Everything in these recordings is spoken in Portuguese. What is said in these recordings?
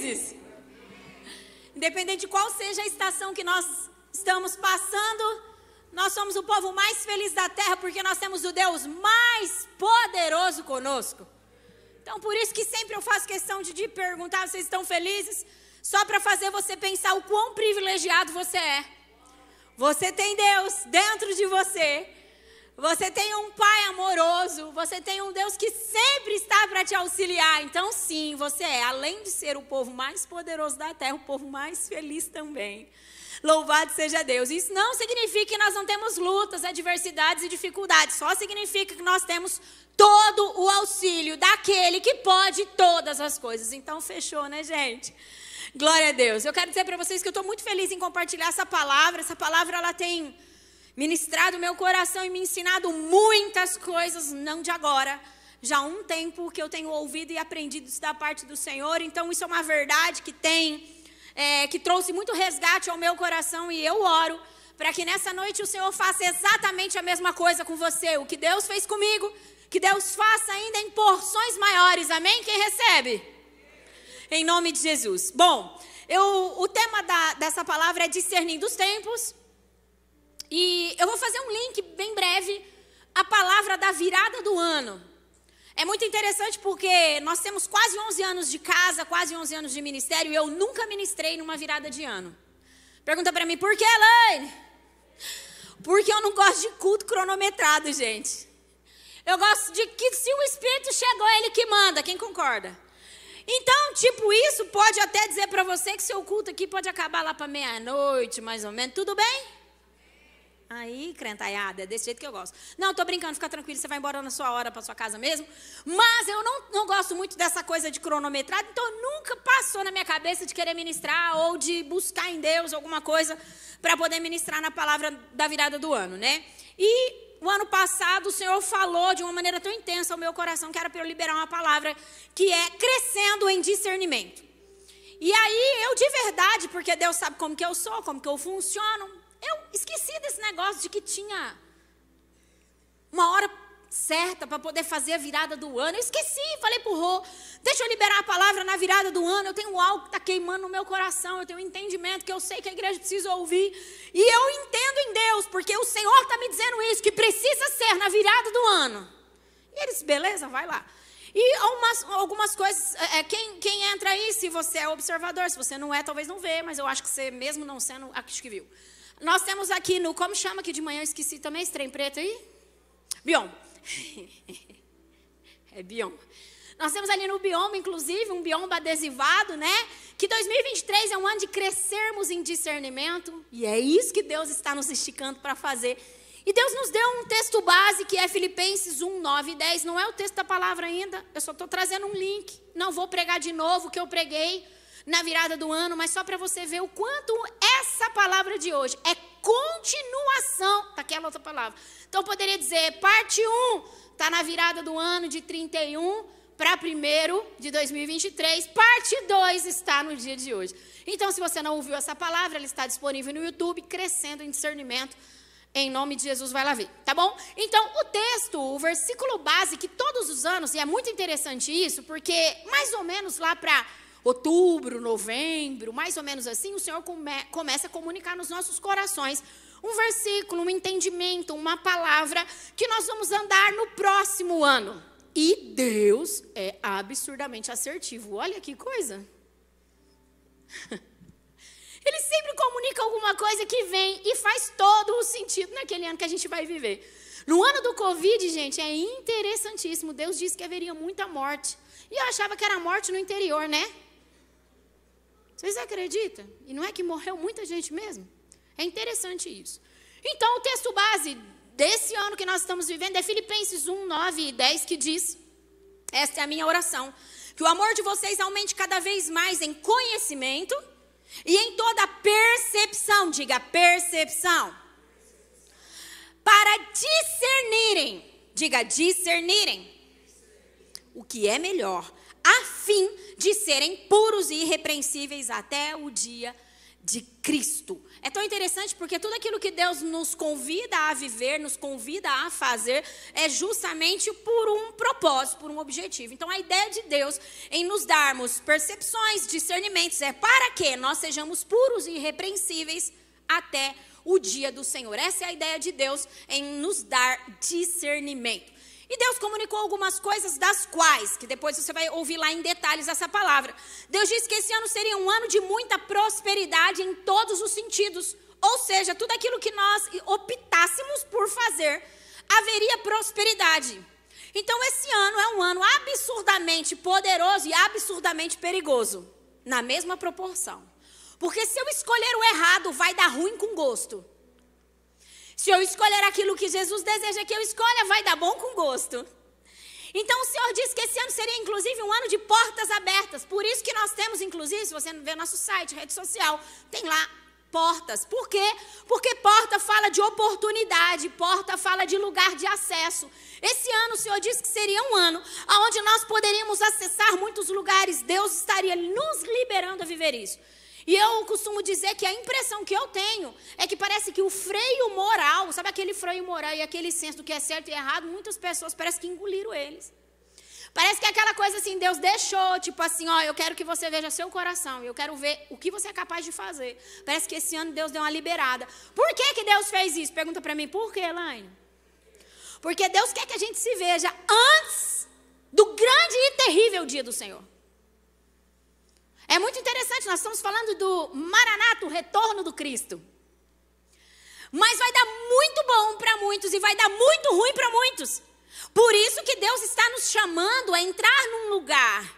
felizes? Independente de qual seja a estação que nós estamos passando, nós somos o povo mais feliz da terra porque nós temos o Deus mais poderoso conosco. Então, por isso que sempre eu faço questão de, de perguntar: vocês estão felizes? Só para fazer você pensar o quão privilegiado você é. Você tem Deus dentro de você. Você tem um pai amoroso, você tem um Deus que sempre está para te auxiliar. Então, sim, você é, além de ser o povo mais poderoso da terra, o povo mais feliz também. Louvado seja Deus. Isso não significa que nós não temos lutas, adversidades e dificuldades. Só significa que nós temos todo o auxílio daquele que pode todas as coisas. Então, fechou, né, gente? Glória a Deus. Eu quero dizer para vocês que eu estou muito feliz em compartilhar essa palavra. Essa palavra ela tem ministrado meu coração e me ensinado muitas coisas, não de agora. Já há um tempo que eu tenho ouvido e aprendido isso da parte do Senhor. Então isso é uma verdade que tem, é, que trouxe muito resgate ao meu coração e eu oro para que nessa noite o Senhor faça exatamente a mesma coisa com você. O que Deus fez comigo, que Deus faça ainda em porções maiores. Amém? Quem recebe? Em nome de Jesus. Bom, eu, o tema da, dessa palavra é discernindo os tempos. E eu vou fazer um link bem breve a palavra da virada do ano. É muito interessante porque nós temos quase 11 anos de casa, quase 11 anos de ministério e eu nunca ministrei numa virada de ano. Pergunta para mim, por que, Elaine? Porque eu não gosto de culto cronometrado, gente. Eu gosto de que se o Espírito chegou, é ele que manda. Quem concorda? Então, tipo, isso pode até dizer para você que seu culto aqui pode acabar lá para meia-noite, mais ou menos. Tudo bem? Aí, crentaiada, é desse jeito que eu gosto. Não, tô brincando, fica tranquilo, você vai embora na sua hora para sua casa mesmo. Mas eu não, não gosto muito dessa coisa de cronometrado, então nunca passou na minha cabeça de querer ministrar ou de buscar em Deus alguma coisa para poder ministrar na palavra da virada do ano, né? E o ano passado o Senhor falou de uma maneira tão intensa ao meu coração que era para eu liberar uma palavra que é crescendo em discernimento. E aí eu de verdade, porque Deus sabe como que eu sou, como que eu funciono, eu esqueci desse negócio de que tinha uma hora certa para poder fazer a virada do ano. Eu esqueci, falei pro Rô, deixa eu liberar a palavra na virada do ano. Eu tenho algo que está queimando no meu coração, eu tenho um entendimento que eu sei que a igreja precisa ouvir. E eu entendo em Deus, porque o Senhor está me dizendo isso, que precisa ser na virada do ano. E eles, beleza, vai lá. E algumas, algumas coisas, é, é, quem, quem entra aí, se você é observador, se você não é, talvez não vê, mas eu acho que você, mesmo não sendo, acho que viu. Nós temos aqui no, como chama aqui de manhã, eu esqueci também, esse trem preto aí? Bioma. é bioma. Nós temos ali no bioma, inclusive, um bioma adesivado, né? Que 2023 é um ano de crescermos em discernimento. E é isso que Deus está nos esticando para fazer. E Deus nos deu um texto base que é Filipenses 1, 9 e 10. Não é o texto da palavra ainda. Eu só estou trazendo um link. Não vou pregar de novo o que eu preguei na virada do ano, mas só para você ver o quanto essa palavra de hoje é continuação daquela outra palavra. Então, poderia dizer, parte 1 está na virada do ano de 31 para 1 de 2023, parte 2 está no dia de hoje. Então, se você não ouviu essa palavra, ela está disponível no YouTube, crescendo em discernimento. Em nome de Jesus, vai lá ver, tá bom? Então, o texto, o versículo base, que todos os anos, e é muito interessante isso, porque mais ou menos lá para outubro, novembro, mais ou menos assim, o Senhor come, começa a comunicar nos nossos corações um versículo, um entendimento, uma palavra que nós vamos andar no próximo ano. E Deus é absurdamente assertivo. Olha que coisa. Ele sempre comunica alguma coisa que vem e faz todo o sentido naquele ano que a gente vai viver. No ano do Covid, gente, é interessantíssimo. Deus disse que haveria muita morte. E eu achava que era morte no interior, né? Vocês acreditam? E não é que morreu muita gente mesmo? É interessante isso. Então, o texto base desse ano que nós estamos vivendo é Filipenses 1, 9 e 10, que diz: Esta é a minha oração, que o amor de vocês aumente cada vez mais em conhecimento e em toda percepção, diga percepção, para discernirem, diga discernirem, o que é melhor, a fim de serem puros e irrepreensíveis até o dia de Cristo. É tão interessante porque tudo aquilo que Deus nos convida a viver, nos convida a fazer, é justamente por um propósito, por um objetivo. Então a ideia de Deus em nos darmos percepções, discernimentos, é para que nós sejamos puros e irrepreensíveis até o dia do Senhor. Essa é a ideia de Deus em nos dar discernimento. E Deus comunicou algumas coisas das quais, que depois você vai ouvir lá em detalhes essa palavra. Deus disse que esse ano seria um ano de muita prosperidade em todos os sentidos. Ou seja, tudo aquilo que nós optássemos por fazer, haveria prosperidade. Então, esse ano é um ano absurdamente poderoso e absurdamente perigoso, na mesma proporção. Porque se eu escolher o errado, vai dar ruim com gosto. Se eu escolher aquilo que Jesus deseja que eu escolha, vai dar bom com gosto. Então o Senhor disse que esse ano seria inclusive um ano de portas abertas. Por isso que nós temos, inclusive, se você não vê nosso site, rede social, tem lá portas. Por quê? Porque porta fala de oportunidade, porta fala de lugar de acesso. Esse ano o Senhor disse que seria um ano onde nós poderíamos acessar muitos lugares. Deus estaria nos liberando a viver isso. E eu costumo dizer que a impressão que eu tenho é que parece que o freio moral, sabe aquele freio moral e aquele senso do que é certo e errado, muitas pessoas parece que engoliram eles. Parece que é aquela coisa assim, Deus deixou, tipo assim, ó, eu quero que você veja seu coração, eu quero ver o que você é capaz de fazer. Parece que esse ano Deus deu uma liberada. Por que, que Deus fez isso? Pergunta para mim, por que, Elaine? Porque Deus quer que a gente se veja antes do grande e terrível dia do Senhor. É muito interessante, nós estamos falando do Maranato, o retorno do Cristo. Mas vai dar muito bom para muitos e vai dar muito ruim para muitos. Por isso que Deus está nos chamando a entrar num lugar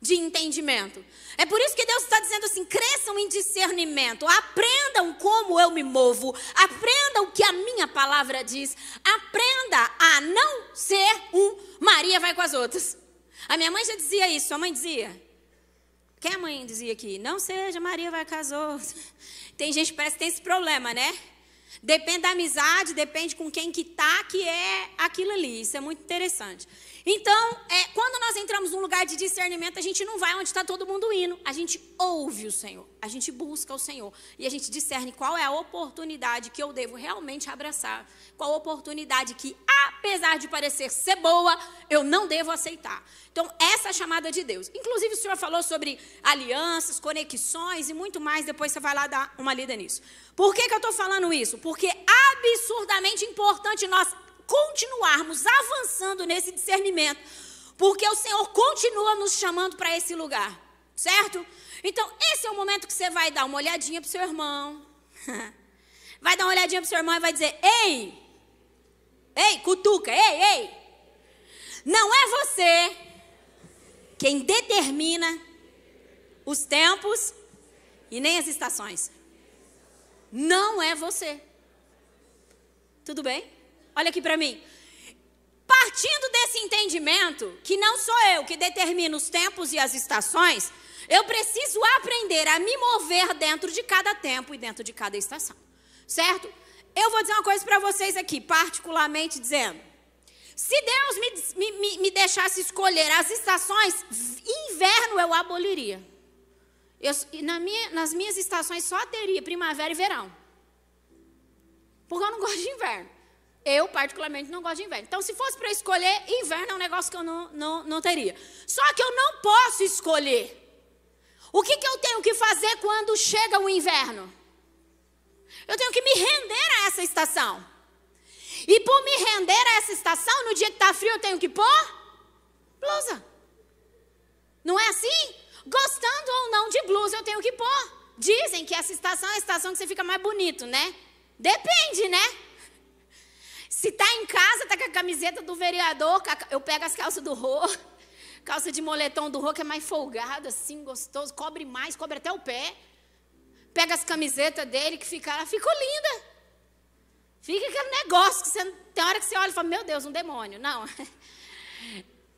de entendimento. É por isso que Deus está dizendo assim: cresçam em discernimento, aprendam como eu me movo, aprendam o que a minha palavra diz, aprenda a não ser um Maria vai com as outras. A minha mãe já dizia isso, sua mãe dizia. Quem a mãe dizia aqui? Não seja, Maria vai casar. Tem gente que parece que tem esse problema, né? Depende da amizade, depende com quem que tá, que é aquilo ali. Isso é muito interessante. Então, é, quando nós entramos num lugar de discernimento, a gente não vai onde está todo mundo indo. A gente ouve o Senhor, a gente busca o Senhor e a gente discerne qual é a oportunidade que eu devo realmente abraçar, qual a oportunidade que, apesar de parecer ser boa, eu não devo aceitar. Então, essa é a chamada de Deus. Inclusive, o Senhor falou sobre alianças, conexões e muito mais. Depois você vai lá dar uma lida nisso. Por que, que eu estou falando isso? Porque é absurdamente importante nós continuarmos avançando nesse discernimento, porque o Senhor continua nos chamando para esse lugar, certo? Então, esse é o momento que você vai dar uma olhadinha para o seu irmão, vai dar uma olhadinha para o seu irmão e vai dizer: Ei, ei, cutuca, ei, ei, não é você quem determina os tempos e nem as estações. Não é você. Tudo bem? Olha aqui para mim. Partindo desse entendimento, que não sou eu que determino os tempos e as estações, eu preciso aprender a me mover dentro de cada tempo e dentro de cada estação. Certo? Eu vou dizer uma coisa para vocês aqui, particularmente dizendo. Se Deus me, me, me deixasse escolher as estações, inverno eu aboliria. Eu, na minha, nas minhas estações só teria primavera e verão. Porque eu não gosto de inverno. Eu, particularmente, não gosto de inverno. Então, se fosse para escolher, inverno é um negócio que eu não, não, não teria. Só que eu não posso escolher. O que, que eu tenho que fazer quando chega o inverno? Eu tenho que me render a essa estação. E por me render a essa estação, no dia que está frio, eu tenho que pôr blusa. Não é assim? Gostando ou não de blusa, eu tenho que pôr. Dizem que essa estação é a estação que você fica mais bonito, né? Depende, né? Se tá em casa, tá com a camiseta do vereador, eu pego as calças do Rô, calça de moletom do Rô, que é mais folgado, assim, gostoso, cobre mais, cobre até o pé. Pega as camisetas dele, que fica, ficou linda. Fica aquele negócio que você, tem hora que você olha e fala, meu Deus, um demônio. Não.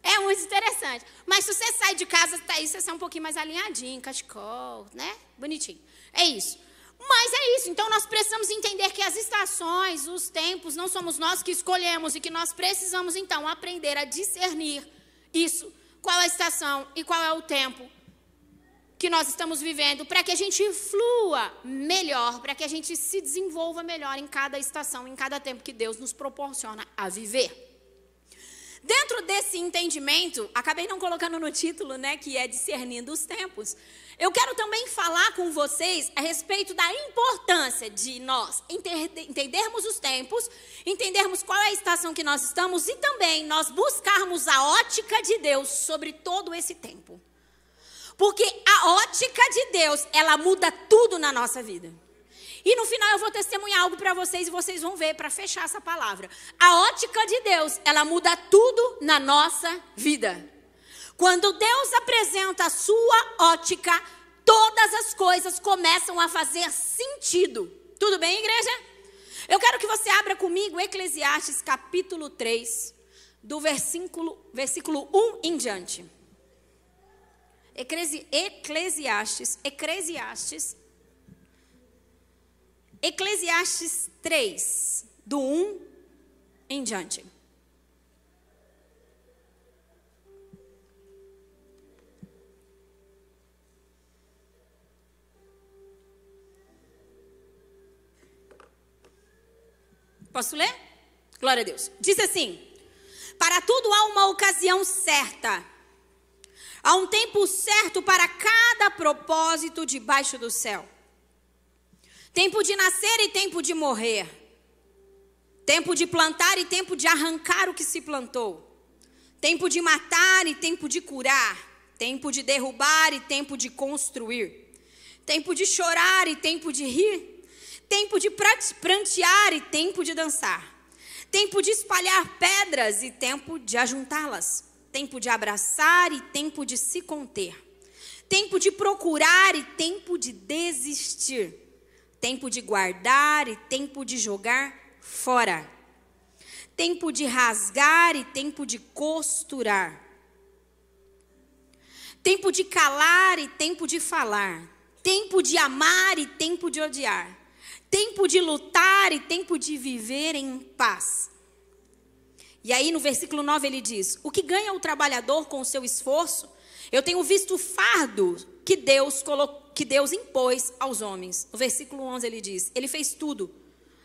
É muito interessante. Mas se você sai de casa, tá aí, você sai um pouquinho mais alinhadinho, cachecol, né? Bonitinho. É isso. Mas é isso, então nós precisamos entender que as estações, os tempos, não somos nós que escolhemos e que nós precisamos então aprender a discernir isso, qual é a estação e qual é o tempo que nós estamos vivendo, para que a gente flua melhor, para que a gente se desenvolva melhor em cada estação, em cada tempo que Deus nos proporciona a viver. Dentro desse entendimento, acabei não colocando no título, né, que é discernindo os tempos. Eu quero também falar com vocês a respeito da importância de nós entendermos os tempos, entendermos qual é a estação que nós estamos e também nós buscarmos a ótica de Deus sobre todo esse tempo. Porque a ótica de Deus, ela muda tudo na nossa vida. E no final eu vou testemunhar algo para vocês e vocês vão ver para fechar essa palavra. A ótica de Deus, ela muda tudo na nossa vida. Quando Deus apresenta a sua ótica, todas as coisas começam a fazer sentido. Tudo bem, igreja? Eu quero que você abra comigo Eclesiastes capítulo 3, do versículo, versículo 1 em diante. Eclesiastes, Eclesiastes Eclesiastes 3, do 1 em diante. Posso ler? Glória a Deus. Diz assim: Para tudo há uma ocasião certa, há um tempo certo para cada propósito debaixo do céu Tempo de nascer e tempo de morrer. Tempo de plantar e tempo de arrancar o que se plantou. Tempo de matar e tempo de curar. Tempo de derrubar e tempo de construir. Tempo de chorar e tempo de rir. Tempo de prantear e tempo de dançar. Tempo de espalhar pedras e tempo de ajuntá-las. Tempo de abraçar e tempo de se conter. Tempo de procurar e tempo de desistir tempo de guardar e tempo de jogar fora, tempo de rasgar e tempo de costurar, tempo de calar e tempo de falar, tempo de amar e tempo de odiar, tempo de lutar e tempo de viver em paz. E aí no versículo 9 ele diz: O que ganha o trabalhador com o seu esforço? Eu tenho visto o fardo que Deus colocou que Deus impôs aos homens. No versículo 11 ele diz: Ele fez tudo,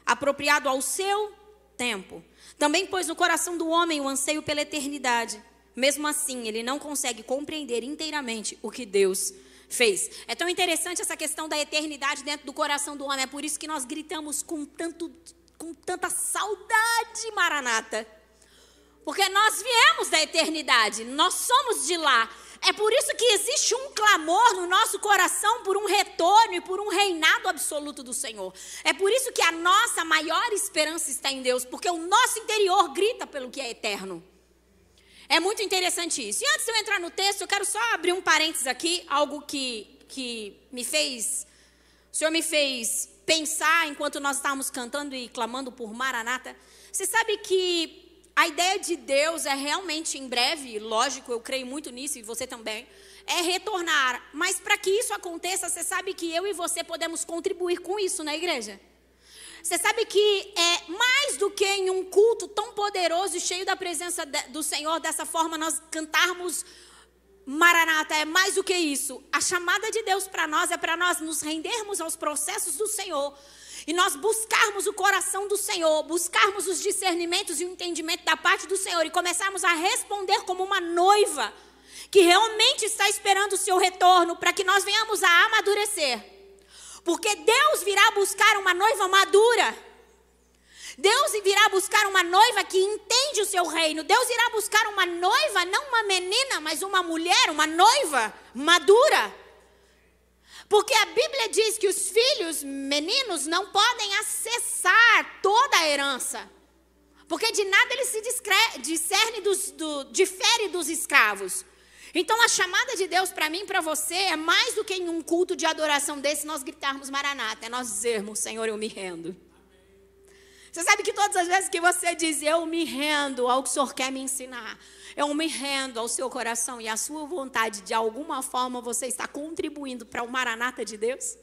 apropriado ao seu tempo. Também pôs no coração do homem o anseio pela eternidade. Mesmo assim, ele não consegue compreender inteiramente o que Deus fez. É tão interessante essa questão da eternidade dentro do coração do homem. É por isso que nós gritamos com, tanto, com tanta saudade, Maranata. Porque nós viemos da eternidade, nós somos de lá. É por isso que existe um clamor no nosso coração por um retorno e por um reinado absoluto do Senhor. É por isso que a nossa maior esperança está em Deus, porque o nosso interior grita pelo que é eterno. É muito interessante isso. E antes de eu entrar no texto, eu quero só abrir um parênteses aqui, algo que, que me fez, o Senhor me fez pensar enquanto nós estávamos cantando e clamando por Maranata. Você sabe que a ideia de Deus é realmente em breve, lógico, eu creio muito nisso e você também, é retornar. Mas para que isso aconteça, você sabe que eu e você podemos contribuir com isso na igreja. Você sabe que é mais do que em um culto tão poderoso e cheio da presença do Senhor, dessa forma nós cantarmos Maranata, é mais do que isso. A chamada de Deus para nós é para nós nos rendermos aos processos do Senhor e nós buscarmos o coração do Senhor, buscarmos os discernimentos e o entendimento da parte do Senhor e começarmos a responder como uma noiva que realmente está esperando o seu retorno para que nós venhamos a amadurecer. Porque Deus virá buscar uma noiva madura. Deus virá buscar uma noiva que entende o seu reino. Deus irá buscar uma noiva, não uma menina, mas uma mulher, uma noiva madura. Porque a Bíblia diz que os filhos meninos não podem acessar toda a herança. Porque de nada ele se discerne dos, do, difere dos escravos. Então a chamada de Deus para mim para você é mais do que em um culto de adoração desse nós gritarmos Maranata, é nós dizermos, Senhor, eu me rendo. Você sabe que todas as vezes que você diz, eu me rendo ao que o Senhor quer me ensinar, eu me rendo ao seu coração e à sua vontade, de alguma forma você está contribuindo para o maranata de Deus?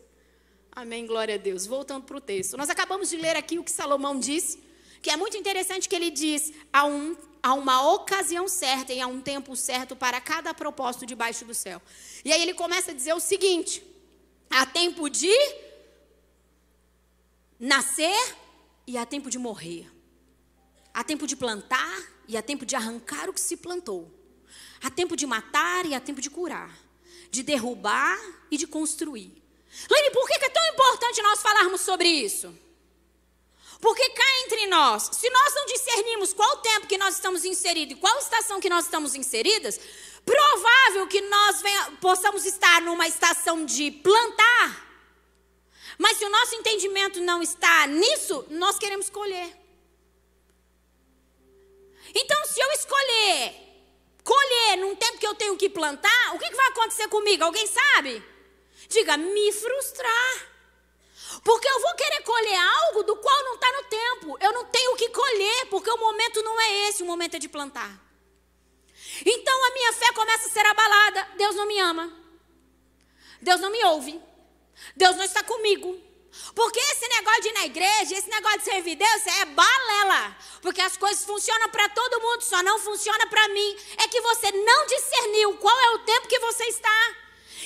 Amém, glória a Deus. Voltando para o texto. Nós acabamos de ler aqui o que Salomão disse. Que é muito interessante que ele diz: há, um, há uma ocasião certa e há um tempo certo para cada propósito debaixo do céu. E aí ele começa a dizer o seguinte: há tempo de nascer e há tempo de morrer. Há tempo de plantar e há tempo de arrancar o que se plantou. Há tempo de matar e há tempo de curar. De derrubar e de construir. Lene, por que é tão importante nós falarmos sobre isso? Porque cá entre nós, se nós não discernimos qual tempo que nós estamos inseridos e qual estação que nós estamos inseridas, provável que nós venha, possamos estar numa estação de plantar. Mas se o nosso entendimento não está nisso, nós queremos colher. Então, se eu escolher colher num tempo que eu tenho que plantar, o que, que vai acontecer comigo? Alguém sabe? Diga, me frustrar. Porque eu vou querer colher algo do qual não está no tempo. Eu não tenho o que colher, porque o momento não é esse, o momento é de plantar. Então a minha fé começa a ser abalada. Deus não me ama. Deus não me ouve. Deus não está comigo. Porque esse negócio de ir na igreja, esse negócio de servir Deus é balela. Porque as coisas funcionam para todo mundo, só não funciona para mim. É que você não discerniu qual é o tempo que você está.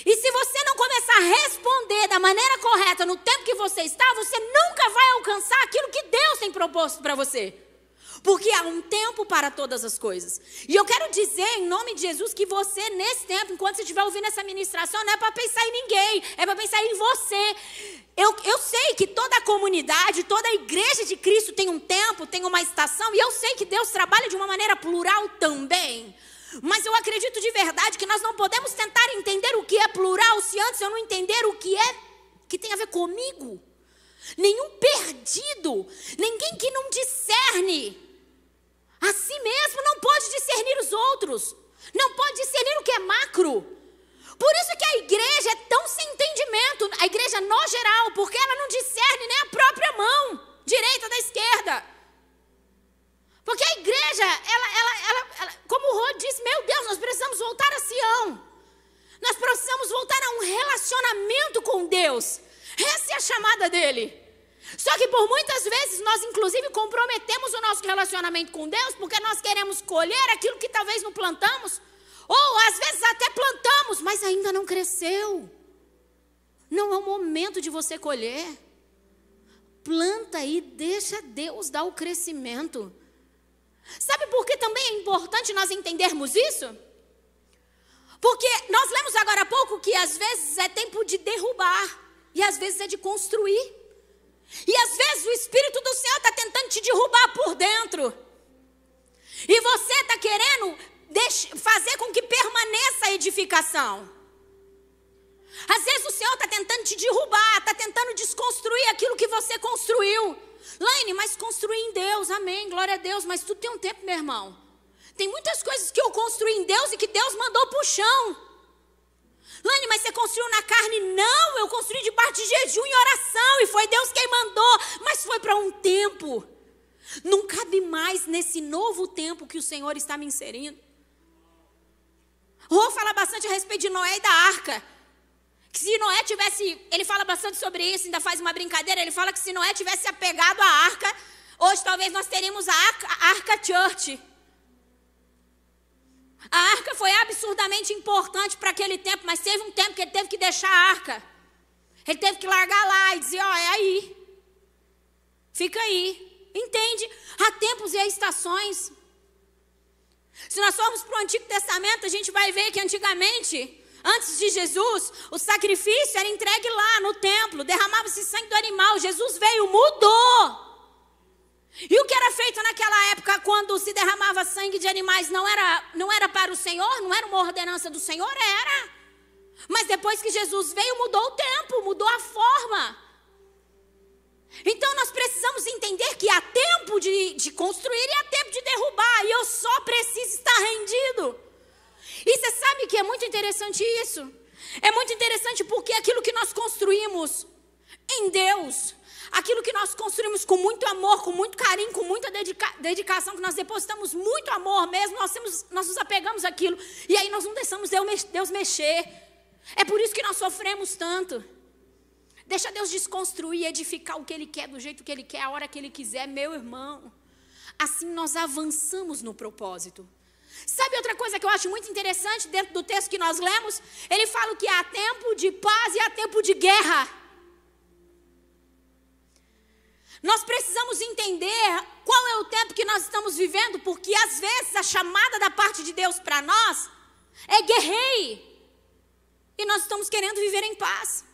E se você não começar a responder da maneira correta no tempo que você está, você nunca vai alcançar aquilo que Deus tem proposto para você. Porque há um tempo para todas as coisas. E eu quero dizer, em nome de Jesus, que você, nesse tempo, enquanto você estiver ouvindo essa ministração, não é para pensar em ninguém, é para pensar em você. Eu, eu sei que toda a comunidade, toda a igreja de Cristo tem um tempo, tem uma estação, e eu sei que Deus trabalha de uma maneira plural também. Mas eu acredito de verdade que nós não podemos tentar entender o que é plural se antes eu não entender o que é que tem a ver comigo. Nenhum perdido, ninguém que não discerne a si mesmo não pode discernir os outros, não pode discernir o que é macro. Por isso que a igreja é tão sem entendimento, a igreja no geral, porque ela não discerne nem a própria mão, direita da esquerda. Porque a igreja, ela, ela, ela, ela como o Rô disse, meu Deus, nós precisamos voltar a Sião. Nós precisamos voltar a um relacionamento com Deus. Essa é a chamada dele. Só que por muitas vezes nós, inclusive, comprometemos o nosso relacionamento com Deus porque nós queremos colher aquilo que talvez não plantamos. Ou às vezes até plantamos, mas ainda não cresceu. Não é o momento de você colher. Planta e deixa Deus dar o crescimento. Sabe por que também é importante nós entendermos isso? Porque nós lemos agora há pouco que às vezes é tempo de derrubar e às vezes é de construir. E às vezes o Espírito do Senhor está tentando te derrubar por dentro. E você está querendo fazer com que permaneça a edificação. Às vezes o Senhor está tentando te derrubar, está tentando desconstruir aquilo que você construiu. Laine, mas construir em Deus, amém, glória a Deus, mas tudo tem um tempo, meu irmão. Tem muitas coisas que eu construí em Deus e que Deus mandou para o chão. Lane, mas você construiu na carne? Não, eu construí debaixo de jejum e oração, e foi Deus quem mandou, mas foi para um tempo. Não cabe mais nesse novo tempo que o Senhor está me inserindo. Rô fala bastante a respeito de Noé e da arca. Que se Noé tivesse, ele fala bastante sobre isso, ainda faz uma brincadeira, ele fala que se Noé tivesse apegado à arca, hoje talvez nós teríamos a arca, a arca church. A arca foi absurdamente importante para aquele tempo, mas teve um tempo que ele teve que deixar a arca. Ele teve que largar lá e dizer: Ó, oh, é aí. Fica aí. Entende? Há tempos e há estações. Se nós formos para o Antigo Testamento, a gente vai ver que antigamente, antes de Jesus, o sacrifício era entregue lá no templo, derramava-se sangue do animal. Jesus veio, mudou. E o que era feito naquela época, quando se derramava sangue de animais, não era, não era para o Senhor, não era uma ordenança do Senhor, era. Mas depois que Jesus veio, mudou o tempo, mudou a forma. Então nós precisamos entender que há tempo de, de construir e há tempo de derrubar, e eu só preciso estar rendido. E você sabe que é muito interessante isso? É muito interessante porque aquilo que nós construímos em Deus, aquilo que nós construímos com muito amor, com muito carinho, com muita dedica dedicação, que nós depositamos muito amor mesmo, nós, temos, nós nos apegamos àquilo, e aí nós não deixamos Deus mexer. É por isso que nós sofremos tanto. Deixa Deus desconstruir, edificar o que Ele quer, do jeito que Ele quer, a hora que Ele quiser, meu irmão. assim nós avançamos no propósito. Sabe outra coisa que eu acho muito interessante dentro do texto que nós lemos? Ele fala que há tempo de paz e há tempo de guerra. Nós precisamos entender qual é o tempo que nós estamos vivendo, porque às vezes a chamada da parte de Deus para nós é guerrei. E nós estamos querendo viver em paz.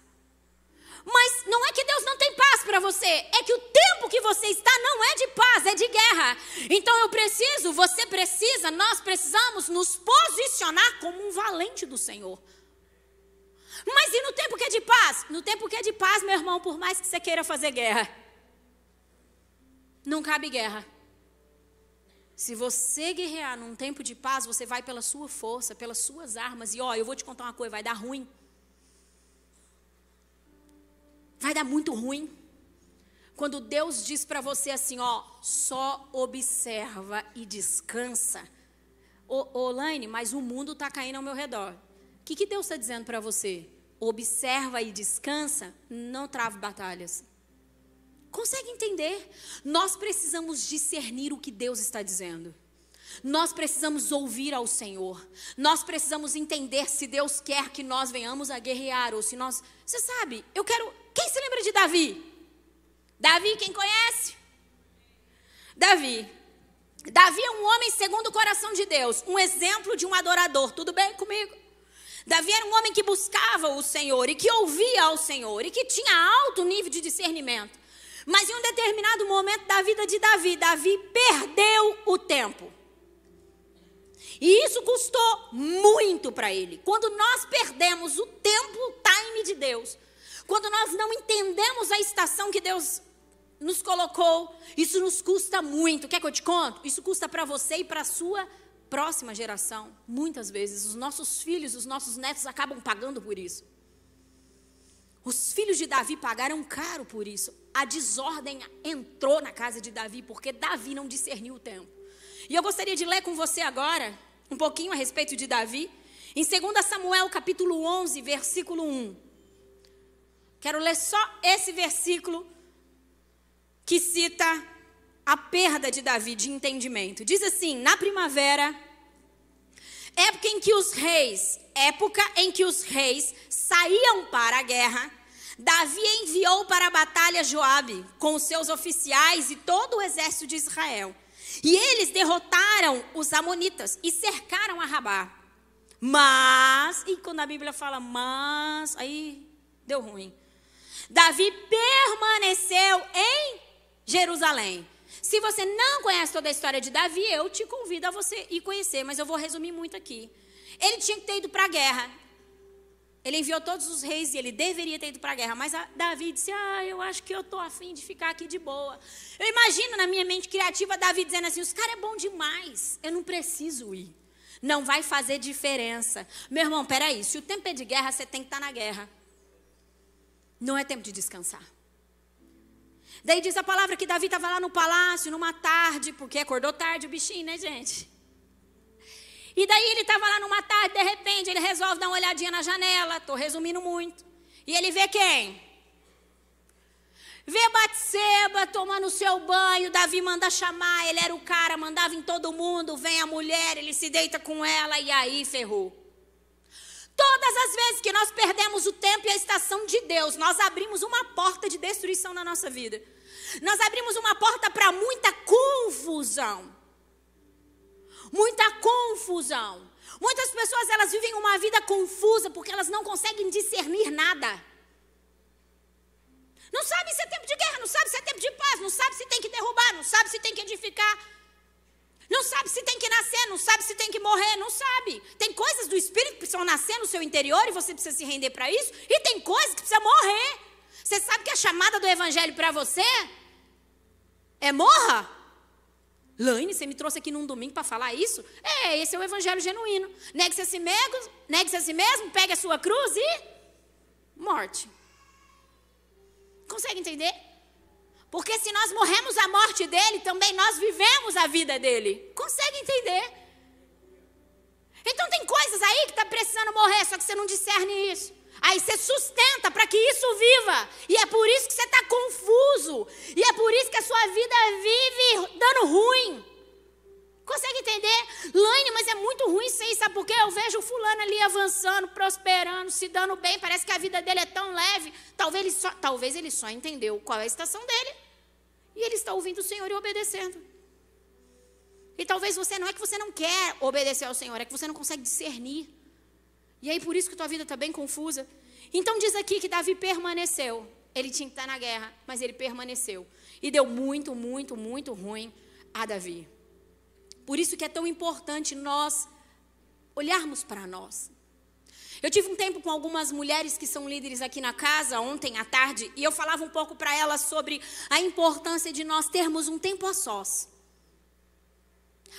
Mas não é que Deus não tem paz para você, é que o tempo que você está não é de paz, é de guerra. Então eu preciso, você precisa, nós precisamos nos posicionar como um valente do Senhor. Mas e no tempo que é de paz? No tempo que é de paz, meu irmão, por mais que você queira fazer guerra, não cabe guerra. Se você guerrear num tempo de paz, você vai pela sua força, pelas suas armas. E ó, eu vou te contar uma coisa, vai dar ruim. Vai dar muito ruim. Quando Deus diz para você assim, ó, só observa e descansa. Ô, ô Laine, mas o mundo está caindo ao meu redor. O que, que Deus está dizendo para você? Observa e descansa, não trave batalhas. Consegue entender? Nós precisamos discernir o que Deus está dizendo. Nós precisamos ouvir ao Senhor. Nós precisamos entender se Deus quer que nós venhamos a guerrear ou se nós. Você sabe, eu quero. Quem se lembra de Davi? Davi, quem conhece? Davi. Davi é um homem segundo o coração de Deus, um exemplo de um adorador. Tudo bem comigo? Davi era um homem que buscava o Senhor e que ouvia ao Senhor e que tinha alto nível de discernimento. Mas em um determinado momento da vida de Davi, Davi perdeu o tempo. E isso custou muito para ele. Quando nós perdemos o tempo, o time de Deus, quando nós não entendemos a estação que Deus nos colocou, isso nos custa muito. Quer que eu te conto? Isso custa para você e para a sua próxima geração. Muitas vezes, os nossos filhos, os nossos netos acabam pagando por isso. Os filhos de Davi pagaram caro por isso. A desordem entrou na casa de Davi porque Davi não discerniu o tempo. E eu gostaria de ler com você agora um pouquinho a respeito de Davi. Em 2 Samuel, capítulo 11, versículo 1. Quero ler só esse versículo que cita a perda de Davi de entendimento. Diz assim: Na primavera, época em que os reis, época em que os reis saíam para a guerra, Davi enviou para a batalha Joabe com os seus oficiais e todo o exército de Israel. E eles derrotaram os amonitas e cercaram a Rabá. Mas, e quando a Bíblia fala mas, aí deu ruim. Davi permaneceu em Jerusalém. Se você não conhece toda a história de Davi, eu te convido a você ir conhecer, mas eu vou resumir muito aqui. Ele tinha que ter ido para a guerra. Ele enviou todos os reis e ele deveria ter ido para a guerra. Mas Davi disse: Ah, eu acho que eu estou afim de ficar aqui de boa. Eu imagino na minha mente criativa Davi dizendo assim: Os caras é bom demais, eu não preciso ir. Não vai fazer diferença. Meu irmão, peraí, se o tempo é de guerra, você tem que estar tá na guerra. Não é tempo de descansar. Daí diz a palavra que Davi estava lá no palácio numa tarde, porque acordou tarde o bichinho, né, gente? E daí ele estava lá numa tarde, de repente, ele resolve dar uma olhadinha na janela. Estou resumindo muito. E ele vê quem? Vê Batseba tomando seu banho, Davi manda chamar, ele era o cara, mandava em todo mundo, vem a mulher, ele se deita com ela e aí ferrou. Todas as vezes que nós perdemos o tempo e a estação de Deus, nós abrimos uma porta de destruição na nossa vida. Nós abrimos uma porta para muita confusão muita confusão. Muitas pessoas elas vivem uma vida confusa porque elas não conseguem discernir nada. Não sabe se é tempo de guerra, não sabe se é tempo de paz, não sabe se tem que derrubar, não sabe se tem que edificar. Não sabe se tem que nascer, não sabe se tem que morrer, não sabe. Tem coisas do espírito que precisam nascer no seu interior e você precisa se render para isso, e tem coisas que precisam morrer. Você sabe que a chamada do evangelho para você é morra? Laine, você me trouxe aqui num domingo para falar isso? É, esse é o evangelho genuíno. Negue-se a si mesmo, negue-se a si mesmo, pegue a sua cruz e morte. Consegue entender? Porque se nós morremos a morte dele, também nós vivemos a vida dele. Consegue entender? Então tem coisas aí que está precisando morrer, só que você não discerne isso. Aí você sustenta para que isso viva. E é por isso que você está confuso. E é por isso que a sua vida vive dando ruim. Consegue entender? Laine, mas é muito ruim isso aí, sabe por quê? Eu vejo o fulano ali avançando, prosperando, se dando bem, parece que a vida dele é tão leve. Talvez ele só, talvez ele só entendeu qual é a estação dele. E ele está ouvindo o Senhor e obedecendo. E talvez você não é que você não quer obedecer ao Senhor, é que você não consegue discernir. E aí por isso que tua vida está bem confusa. Então diz aqui que Davi permaneceu. Ele tinha que estar na guerra, mas ele permaneceu. E deu muito, muito, muito ruim a Davi. Por isso que é tão importante nós olharmos para nós. Eu tive um tempo com algumas mulheres que são líderes aqui na casa, ontem à tarde, e eu falava um pouco para elas sobre a importância de nós termos um tempo a sós.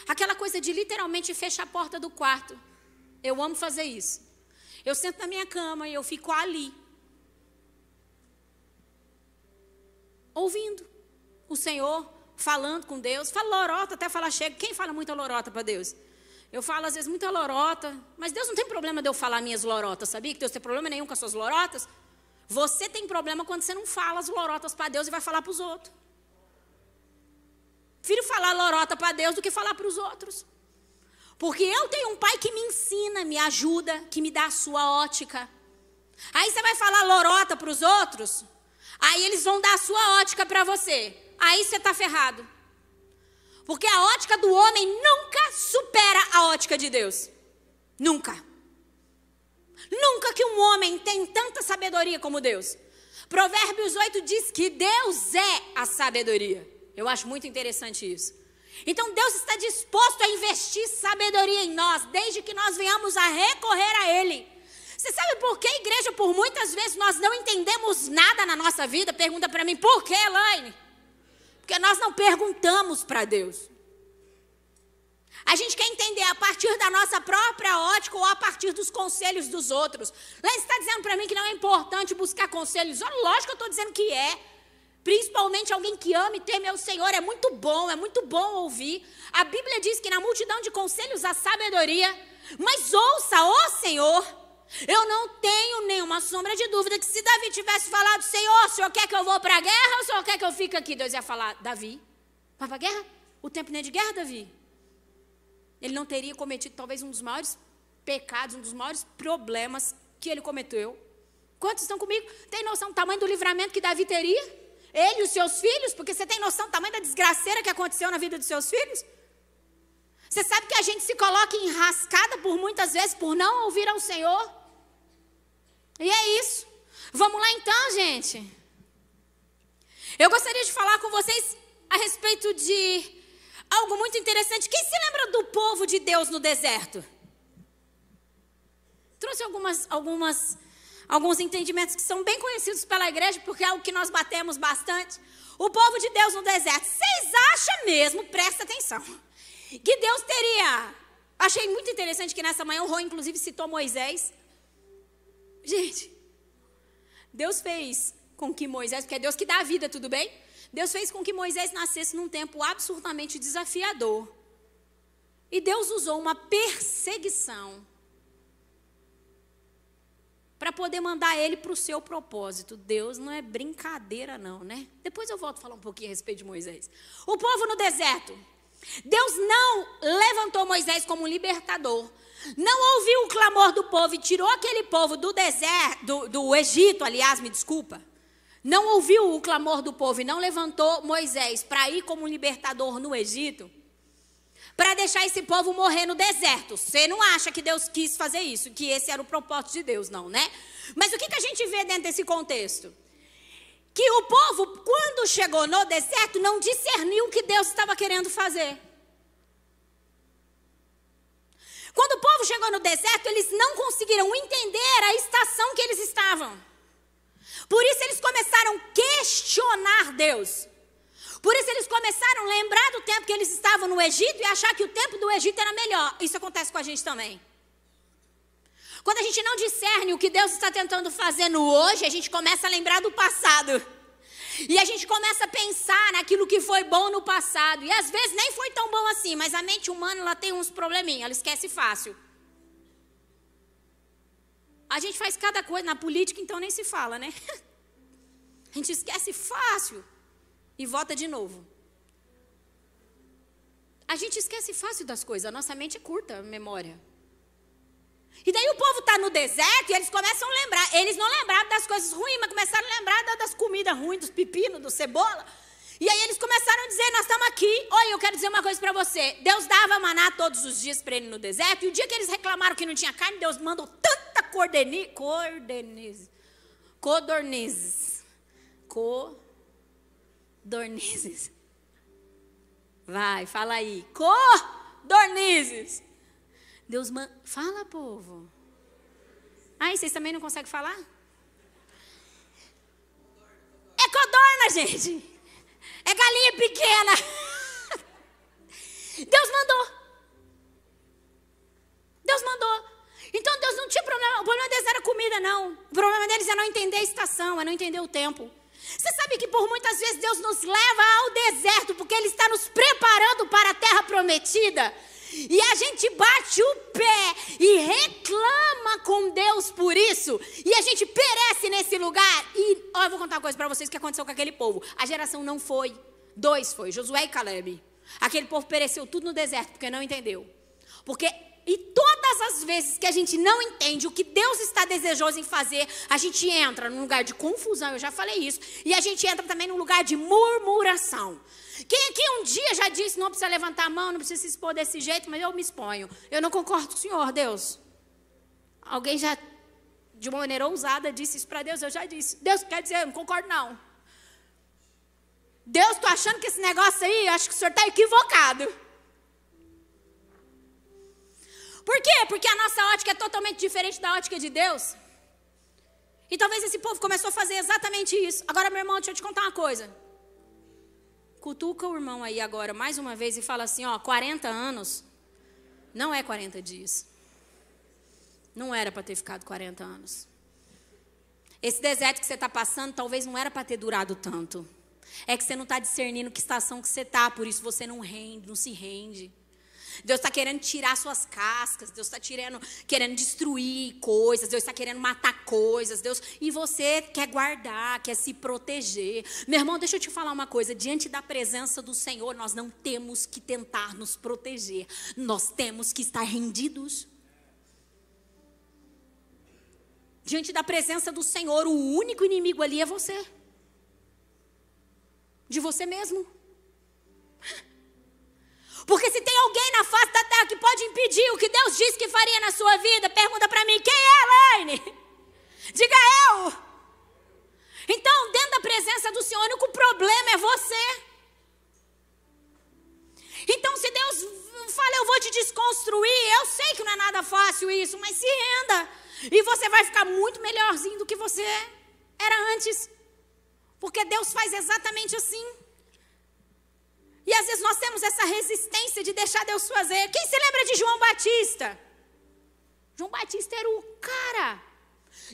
Aquela coisa de literalmente fechar a porta do quarto. Eu amo fazer isso. Eu sento na minha cama e eu fico ali. Ouvindo o Senhor falando com Deus. Fala lorota até falar chega. Quem fala muita lorota para Deus? Eu falo às vezes muita lorota, mas Deus não tem problema de eu falar minhas lorotas, sabia? Que Deus tem problema nenhum com as suas lorotas. Você tem problema quando você não fala as lorotas para Deus e vai falar para os outros. Prefiro falar lorota para Deus do que falar para os outros. Porque eu tenho um pai que me ensina, me ajuda, que me dá a sua ótica. Aí você vai falar lorota para os outros, aí eles vão dar a sua ótica para você aí você está ferrado. Porque a ótica do homem nunca supera a ótica de Deus. Nunca. Nunca que um homem tem tanta sabedoria como Deus. Provérbios 8 diz que Deus é a sabedoria. Eu acho muito interessante isso. Então Deus está disposto a investir sabedoria em nós, desde que nós venhamos a recorrer a Ele. Você sabe por que, igreja, por muitas vezes nós não entendemos nada na nossa vida? Pergunta para mim, por que, Elaine? Porque nós não perguntamos para Deus. A gente quer entender a partir da nossa própria ótica ou a partir dos conselhos dos outros. Lá está dizendo para mim que não é importante buscar conselhos. Olha, lógico que eu estou dizendo que é. Principalmente alguém que ama e teme ao Senhor. É muito bom, é muito bom ouvir. A Bíblia diz que na multidão de conselhos há sabedoria. Mas ouça, ó Senhor. Eu não tenho nenhuma sombra de dúvida que se Davi tivesse falado, Senhor, o senhor quer que eu vou para a guerra ou o senhor quer que eu fique aqui? Deus ia falar, Davi, vai para a guerra? O tempo nem é de guerra, Davi. Ele não teria cometido talvez um dos maiores pecados, um dos maiores problemas que ele cometeu. Quantos estão comigo? Tem noção do tamanho do livramento que Davi teria? Ele e os seus filhos? Porque você tem noção do tamanho da desgraceira que aconteceu na vida dos seus filhos? Você sabe que a gente se coloca enrascada por muitas vezes por não ouvir ao Senhor? E é isso. Vamos lá então, gente. Eu gostaria de falar com vocês a respeito de algo muito interessante. Quem se lembra do povo de Deus no deserto? Trouxe algumas, algumas, alguns entendimentos que são bem conhecidos pela igreja, porque é algo que nós batemos bastante. O povo de Deus no deserto. Vocês acham mesmo, presta atenção, que Deus teria. Achei muito interessante que nessa manhã o Rô, inclusive, citou Moisés. Gente, Deus fez com que Moisés, porque é Deus que dá a vida, tudo bem? Deus fez com que Moisés nascesse num tempo absurdamente desafiador. E Deus usou uma perseguição para poder mandar ele para o seu propósito. Deus não é brincadeira, não, né? Depois eu volto a falar um pouquinho a respeito de Moisés. O povo no deserto. Deus não levantou Moisés como libertador, não ouviu o clamor do povo e tirou aquele povo do deserto, do, do Egito, aliás, me desculpa. Não ouviu o clamor do povo e não levantou Moisés para ir como libertador no Egito, para deixar esse povo morrer no deserto. Você não acha que Deus quis fazer isso, que esse era o propósito de Deus, não, né? Mas o que, que a gente vê dentro desse contexto? Que o povo, quando chegou no deserto, não discerniu o que Deus estava querendo fazer. Quando o povo chegou no deserto, eles não conseguiram entender a estação que eles estavam. Por isso eles começaram a questionar Deus. Por isso eles começaram a lembrar do tempo que eles estavam no Egito e achar que o tempo do Egito era melhor. Isso acontece com a gente também. Quando a gente não discerne o que Deus está tentando fazer no hoje, a gente começa a lembrar do passado. E a gente começa a pensar naquilo que foi bom no passado. E às vezes nem foi tão bom assim, mas a mente humana ela tem uns probleminha, ela esquece fácil. A gente faz cada coisa, na política então nem se fala, né? A gente esquece fácil e vota de novo. A gente esquece fácil das coisas, a nossa mente é curta, a memória. E daí o povo está no deserto e eles começam a lembrar. Eles não lembraram das coisas ruins, mas começaram a lembrar das comidas ruins, dos pepinos, do cebola. E aí eles começaram a dizer: Nós estamos aqui. Olha, eu quero dizer uma coisa para você. Deus dava maná todos os dias para ele no deserto. E o dia que eles reclamaram que não tinha carne, Deus mandou tanta cordeni, cordenize, codornizes. Codornizes. Vai, fala aí. Codornizes. Deus manda. Fala, povo. Ai, vocês também não conseguem falar? É codorna, gente. É galinha pequena. Deus mandou. Deus mandou. Então Deus não tinha problema. O problema deles era comida, não. O problema deles é não entender a estação, é não entender o tempo. Você sabe que por muitas vezes Deus nos leva ao deserto porque Ele está nos preparando para a terra prometida. E a gente bate o pé e reclama com Deus por isso. E a gente perece nesse lugar. E ó, eu vou contar uma coisa para vocês que aconteceu com aquele povo. A geração não foi. Dois foi, Josué e Caleb. Aquele povo pereceu tudo no deserto porque não entendeu. Porque e todas as vezes que a gente não entende o que Deus está desejoso em fazer, a gente entra num lugar de confusão, eu já falei isso, e a gente entra também num lugar de murmuração. Quem aqui um dia já disse, não precisa levantar a mão, não precisa se expor desse jeito, mas eu me exponho. Eu não concordo com o Senhor, Deus. Alguém já, de uma maneira ousada, disse isso para Deus, eu já disse. Deus quer dizer, eu não concordo não. Deus, estou achando que esse negócio aí, acho que o senhor está equivocado. Por quê? Porque a nossa ótica é totalmente diferente da ótica de Deus. E talvez esse povo começou a fazer exatamente isso. Agora, meu irmão, deixa eu te contar uma coisa. Cutuca o irmão aí agora mais uma vez e fala assim: ó, 40 anos não é 40 dias. Não era para ter ficado 40 anos. Esse deserto que você está passando talvez não era para ter durado tanto. É que você não está discernindo que estação que você está, por isso você não rende, não se rende. Deus está querendo tirar suas cascas, Deus está querendo, destruir coisas, Deus está querendo matar coisas, Deus e você quer guardar, quer se proteger. Meu irmão, deixa eu te falar uma coisa: diante da presença do Senhor, nós não temos que tentar nos proteger, nós temos que estar rendidos. Diante da presença do Senhor, o único inimigo ali é você. De você mesmo. Porque se tem alguém na face da terra que pode impedir o que Deus disse que faria na sua vida, pergunta para mim: quem é, Elaine? Diga eu. Então, dentro da presença do Senhor, o único problema é você. Então, se Deus fala, eu vou te desconstruir, eu sei que não é nada fácil isso, mas se renda. E você vai ficar muito melhorzinho do que você era antes. Porque Deus faz exatamente assim. E às vezes nós temos essa resistência de deixar Deus fazer. Quem se lembra de João Batista? João Batista era o cara.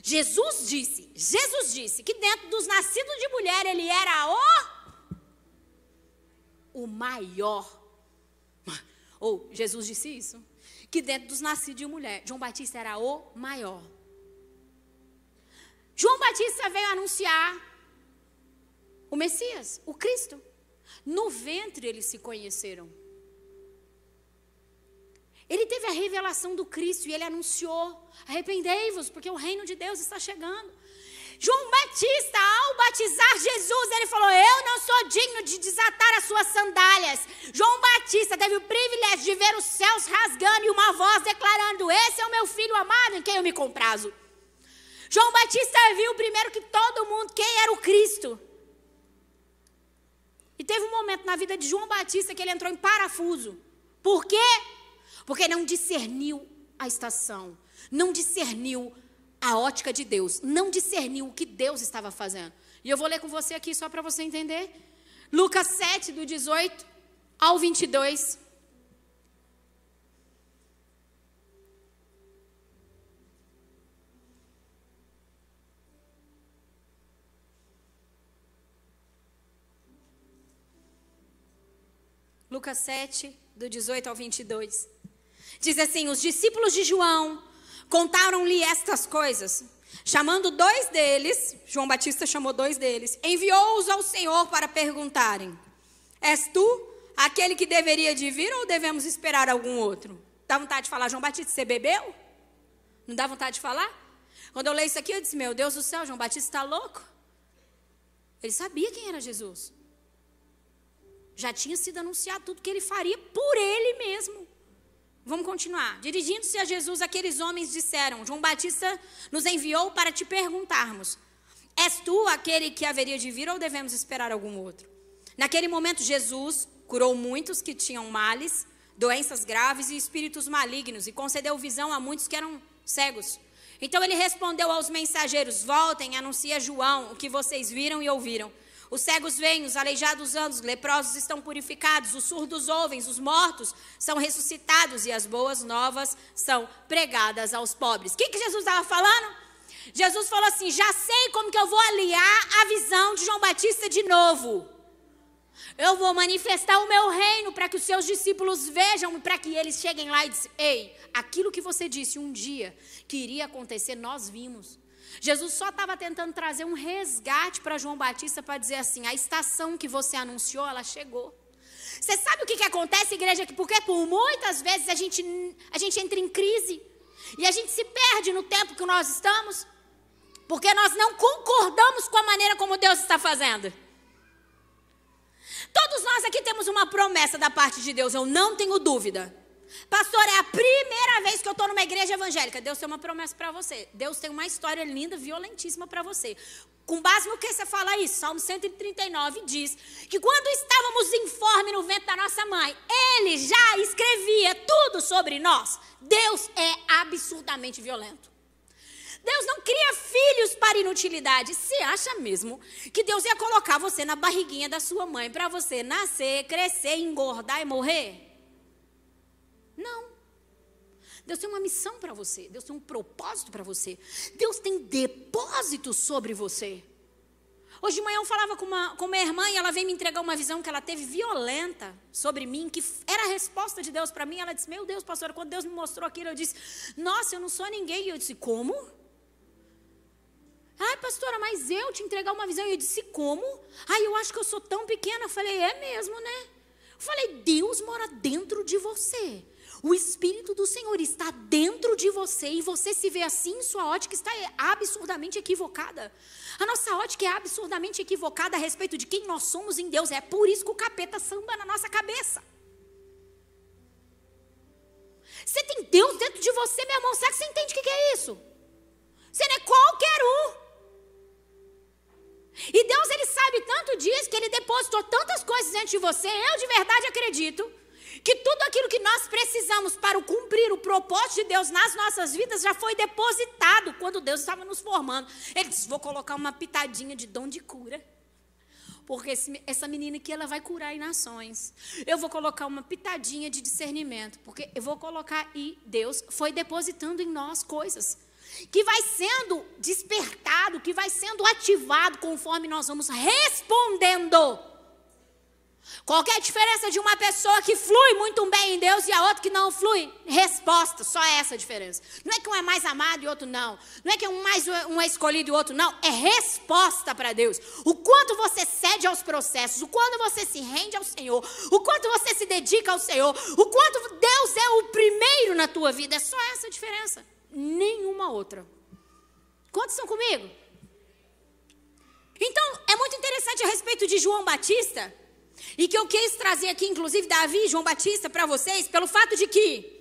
Jesus disse, Jesus disse que dentro dos nascidos de mulher ele era o o maior. Ou Jesus disse isso, que dentro dos nascidos de mulher, João Batista era o maior. João Batista veio anunciar o Messias, o Cristo. No ventre eles se conheceram. Ele teve a revelação do Cristo e ele anunciou: arrependei-vos, porque o reino de Deus está chegando. João Batista, ao batizar Jesus, ele falou: Eu não sou digno de desatar as suas sandálias. João Batista teve o privilégio de ver os céus rasgando e uma voz declarando: Esse é o meu filho amado em quem eu me comprazo. João Batista viu primeiro que todo mundo, quem era o Cristo. E teve um momento na vida de João Batista que ele entrou em parafuso. Por quê? Porque não discerniu a estação, não discerniu a ótica de Deus, não discerniu o que Deus estava fazendo. E eu vou ler com você aqui só para você entender. Lucas 7, do 18 ao 22. Lucas 7, do 18 ao 22. Diz assim: Os discípulos de João contaram-lhe estas coisas. Chamando dois deles, João Batista chamou dois deles, enviou-os ao Senhor para perguntarem: És tu aquele que deveria de vir ou devemos esperar algum outro? Dá vontade de falar, João Batista, você bebeu? Não dá vontade de falar? Quando eu leio isso aqui, eu disse: Meu Deus do céu, João Batista está louco. Ele sabia quem era Jesus. Já tinha sido anunciado tudo que ele faria por ele mesmo. Vamos continuar. Dirigindo-se a Jesus, aqueles homens disseram: João Batista nos enviou para te perguntarmos: És tu aquele que haveria de vir ou devemos esperar algum outro? Naquele momento, Jesus curou muitos que tinham males, doenças graves e espíritos malignos e concedeu visão a muitos que eram cegos. Então ele respondeu aos mensageiros: Voltem, anuncia a João o que vocês viram e ouviram. Os cegos veem, os aleijados andam, os leprosos estão purificados, os surdos ouvem, os mortos são ressuscitados e as boas novas são pregadas aos pobres. O que, que Jesus estava falando? Jesus falou assim: já sei como que eu vou aliar a visão de João Batista de novo. Eu vou manifestar o meu reino para que os seus discípulos vejam, para que eles cheguem lá e dizem: Ei, aquilo que você disse um dia que iria acontecer, nós vimos. Jesus só estava tentando trazer um resgate para João Batista para dizer assim: a estação que você anunciou, ela chegou. Você sabe o que, que acontece, igreja? Porque por muitas vezes a gente, a gente entra em crise e a gente se perde no tempo que nós estamos, porque nós não concordamos com a maneira como Deus está fazendo. Todos nós aqui temos uma promessa da parte de Deus, eu não tenho dúvida. Pastor, é a primeira vez que eu estou numa igreja evangélica. Deus tem uma promessa para você. Deus tem uma história linda, violentíssima para você. Com base no que você fala isso, Salmo 139 diz que quando estávamos informes no ventre da nossa mãe, Ele já escrevia tudo sobre nós. Deus é absurdamente violento. Deus não cria filhos para inutilidade. Você acha mesmo que Deus ia colocar você na barriguinha da sua mãe para você nascer, crescer, engordar e morrer? Não. Deus tem uma missão para você, Deus tem um propósito para você, Deus tem depósitos sobre você. Hoje de manhã eu falava com uma, com uma irmã e ela veio me entregar uma visão que ela teve violenta sobre mim, que era a resposta de Deus para mim. Ela disse: Meu Deus, pastora, quando Deus me mostrou aquilo, eu disse: Nossa, eu não sou ninguém. E eu disse: Como? Ai, pastora, mas eu te entregar uma visão. E eu disse: Como? Ai, eu acho que eu sou tão pequena. Eu falei: É mesmo, né? Eu falei: Deus mora dentro de você. O Espírito do Senhor está dentro de você e você se vê assim, sua ótica está absurdamente equivocada. A nossa ótica é absurdamente equivocada a respeito de quem nós somos em Deus. É por isso que o capeta samba na nossa cabeça. Você tem Deus dentro de você, meu irmão. Será que você entende o que é isso? Você não é qualquer um. E Deus, Ele sabe tanto disso que Ele depositou tantas coisas dentro de você. Eu de verdade acredito que tudo aquilo que nós precisamos para cumprir o propósito de Deus nas nossas vidas já foi depositado quando Deus estava nos formando. Ele disse: Vou colocar uma pitadinha de dom de cura. Porque esse, essa menina aqui ela vai curar em nações. Eu vou colocar uma pitadinha de discernimento. Porque eu vou colocar. E Deus foi depositando em nós coisas que vai sendo despertado, que vai sendo ativado conforme nós vamos respondendo qual é a diferença de uma pessoa que flui muito bem em Deus e a outra que não flui? Resposta, só essa a diferença. Não é que um é mais amado e outro não. Não é que um, mais, um é escolhido e outro não. É resposta para Deus. O quanto você cede aos processos, o quanto você se rende ao Senhor, o quanto você se dedica ao Senhor, o quanto Deus é o primeiro na tua vida. É só essa a diferença. Nenhuma outra. Quantos estão comigo? Então, é muito interessante a respeito de João Batista e que eu quis trazer aqui, inclusive, Davi e João Batista para vocês, pelo fato de que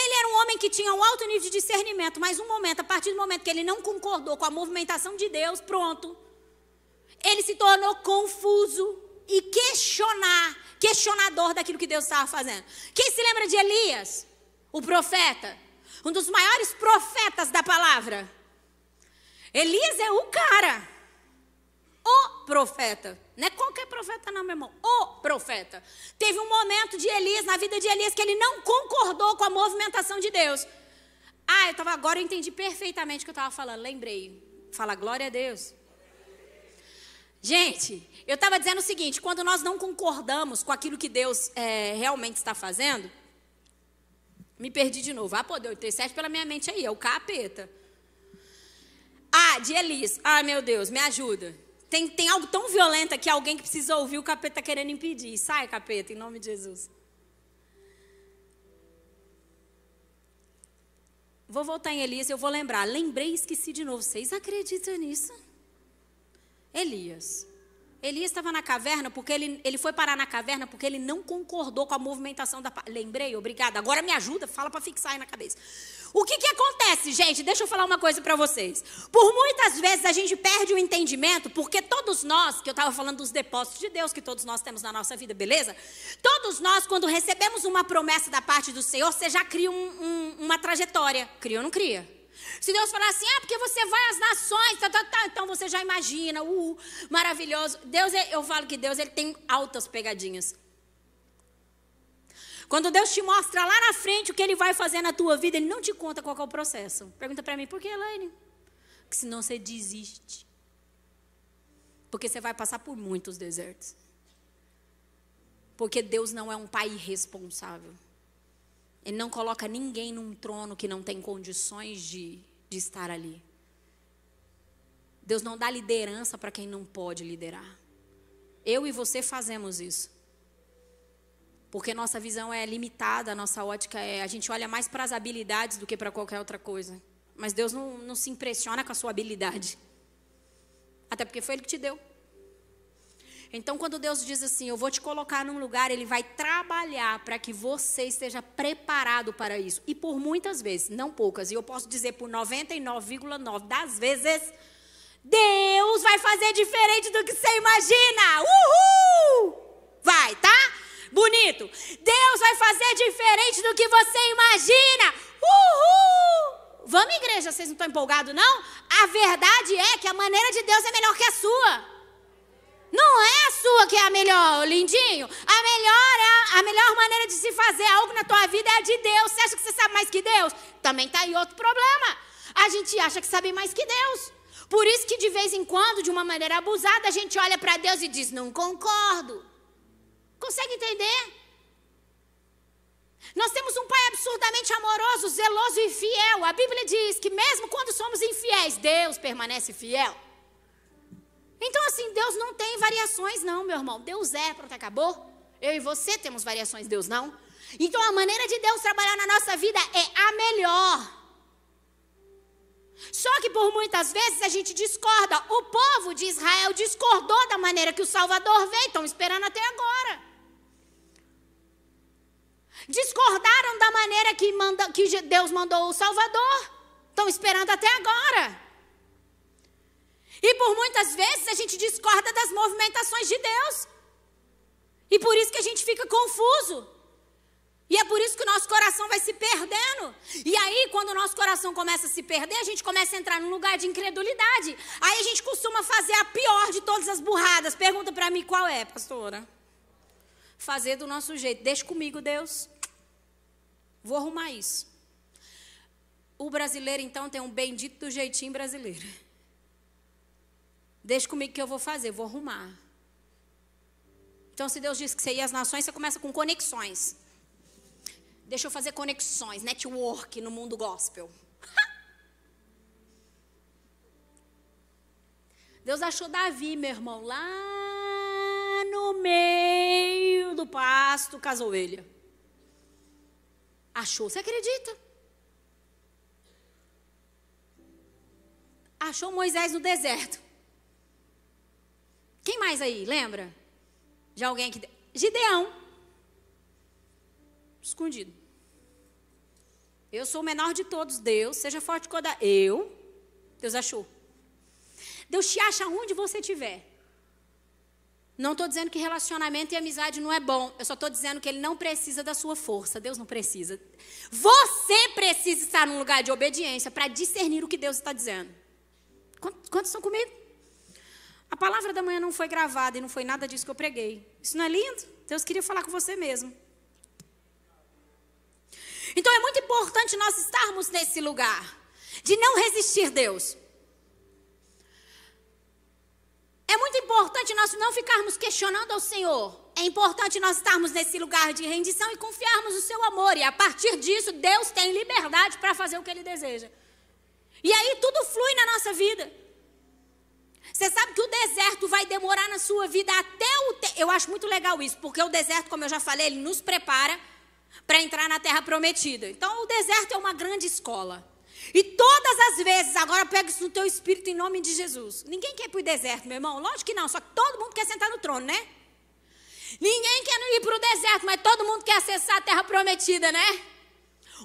ele era um homem que tinha um alto nível de discernimento, mas um momento, a partir do momento que ele não concordou com a movimentação de Deus, pronto, ele se tornou confuso e questionar, questionador daquilo que Deus estava fazendo. Quem se lembra de Elias, o profeta? Um dos maiores profetas da palavra. Elias é o cara o profeta. Não é qualquer profeta, não, meu irmão. O profeta. Teve um momento de Elias, na vida de Elias, que ele não concordou com a movimentação de Deus. Ah, eu tava, agora eu entendi perfeitamente o que eu estava falando. Lembrei. Fala glória a Deus. Gente, eu estava dizendo o seguinte: quando nós não concordamos com aquilo que Deus é, realmente está fazendo, Me perdi de novo. Ah, pô, deu 87 pela minha mente aí, é o capeta. Ah, de Elis. Ah, meu Deus, me ajuda. Tem, tem algo tão violento aqui, alguém que precisa ouvir, o capeta tá querendo impedir. Sai, capeta, em nome de Jesus. Vou voltar em Elias eu vou lembrar. Lembrei e esqueci de novo. Vocês acreditam nisso? Elias. Elias estava na caverna porque ele, ele foi parar na caverna porque ele não concordou com a movimentação da. Lembrei, obrigada. Agora me ajuda, fala para fixar aí na cabeça. O que, que acontece, gente? Deixa eu falar uma coisa para vocês. Por muitas vezes a gente perde o entendimento, porque todos nós, que eu estava falando dos depósitos de Deus que todos nós temos na nossa vida, beleza? Todos nós, quando recebemos uma promessa da parte do Senhor, você já cria um, um, uma trajetória. Cria ou não cria? Se Deus falar assim, ah, porque você vai às nações, tá, tá, tá, então você já imagina, uh, maravilhoso. Deus, é, eu falo que Deus ele tem altas pegadinhas. Quando Deus te mostra lá na frente o que Ele vai fazer na tua vida, Ele não te conta qual é o processo. Pergunta para mim, por que, Elaine? Porque senão você desiste. Porque você vai passar por muitos desertos. Porque Deus não é um pai irresponsável. Ele não coloca ninguém num trono que não tem condições de, de estar ali. Deus não dá liderança para quem não pode liderar. Eu e você fazemos isso. Porque nossa visão é limitada, a nossa ótica é. A gente olha mais para as habilidades do que para qualquer outra coisa. Mas Deus não, não se impressiona com a sua habilidade. Até porque foi Ele que te deu. Então, quando Deus diz assim, eu vou te colocar num lugar, Ele vai trabalhar para que você esteja preparado para isso. E por muitas vezes, não poucas, e eu posso dizer por 99,9 das vezes, Deus vai fazer diferente do que você imagina. Uhul! Vai, tá? Bonito. Deus vai fazer diferente do que você imagina. Uhul! Vamos, igreja, vocês não estão empolgados, não? A verdade é que a maneira de Deus é melhor que a sua. Não é a sua que é a melhor, lindinho. A melhor é a, melhor maneira de se fazer algo na tua vida é a de Deus. Você acha que você sabe mais que Deus? Também está aí outro problema. A gente acha que sabe mais que Deus. Por isso que de vez em quando, de uma maneira abusada, a gente olha para Deus e diz: "Não concordo". Consegue entender? Nós temos um Pai absurdamente amoroso, zeloso e fiel. A Bíblia diz que mesmo quando somos infiéis, Deus permanece fiel. Então, assim, Deus não tem variações, não, meu irmão. Deus é, pronto, acabou. Eu e você temos variações, Deus não. Então, a maneira de Deus trabalhar na nossa vida é a melhor. Só que por muitas vezes a gente discorda. O povo de Israel discordou da maneira que o Salvador veio, estão esperando até agora. Discordaram da maneira que, manda, que Deus mandou o Salvador. Estão esperando até agora. E por muitas vezes a gente discorda das movimentações de Deus. E por isso que a gente fica confuso. E é por isso que o nosso coração vai se perdendo. E aí, quando o nosso coração começa a se perder, a gente começa a entrar num lugar de incredulidade. Aí a gente costuma fazer a pior de todas as burradas. Pergunta para mim qual é, pastora? Fazer do nosso jeito. Deixa comigo, Deus. Vou arrumar isso. O brasileiro, então, tem um bendito do jeitinho brasileiro. Deixa comigo que eu vou fazer, vou arrumar. Então, se Deus diz que você ia às nações, você começa com conexões. Deixa eu fazer conexões, network no mundo gospel. Deus achou Davi, meu irmão, lá no meio do pasto com as ovelhas. Achou, você acredita? Achou Moisés no deserto. Quem mais aí, lembra? De alguém que. Gideão. Escondido. Eu sou o menor de todos, Deus, seja forte quando eu. Deus achou. Deus te acha onde você estiver. Não estou dizendo que relacionamento e amizade não é bom. Eu só estou dizendo que ele não precisa da sua força. Deus não precisa. Você precisa estar num lugar de obediência para discernir o que Deus está dizendo. Quantos, estão comigo? A palavra da manhã não foi gravada e não foi nada disso que eu preguei. Isso não é lindo? Deus queria falar com você mesmo. Então é muito importante nós estarmos nesse lugar de não resistir Deus. É muito importante nós não ficarmos questionando ao Senhor. é importante nós estarmos nesse lugar de rendição e confiarmos no seu amor. E a partir disso, Deus tem liberdade para fazer o que ele deseja. E aí tudo flui na nossa vida. Você sabe que o deserto vai demorar na sua vida até o. Te... Eu acho muito legal isso, porque o deserto, como eu já falei, ele nos prepara para entrar na terra prometida. Então, o deserto é uma grande escola. E todas as vezes, agora pega isso no teu espírito em nome de Jesus. Ninguém quer ir para o deserto, meu irmão. Lógico que não, só que todo mundo quer sentar no trono, né? Ninguém quer ir para o deserto, mas todo mundo quer acessar a terra prometida, né?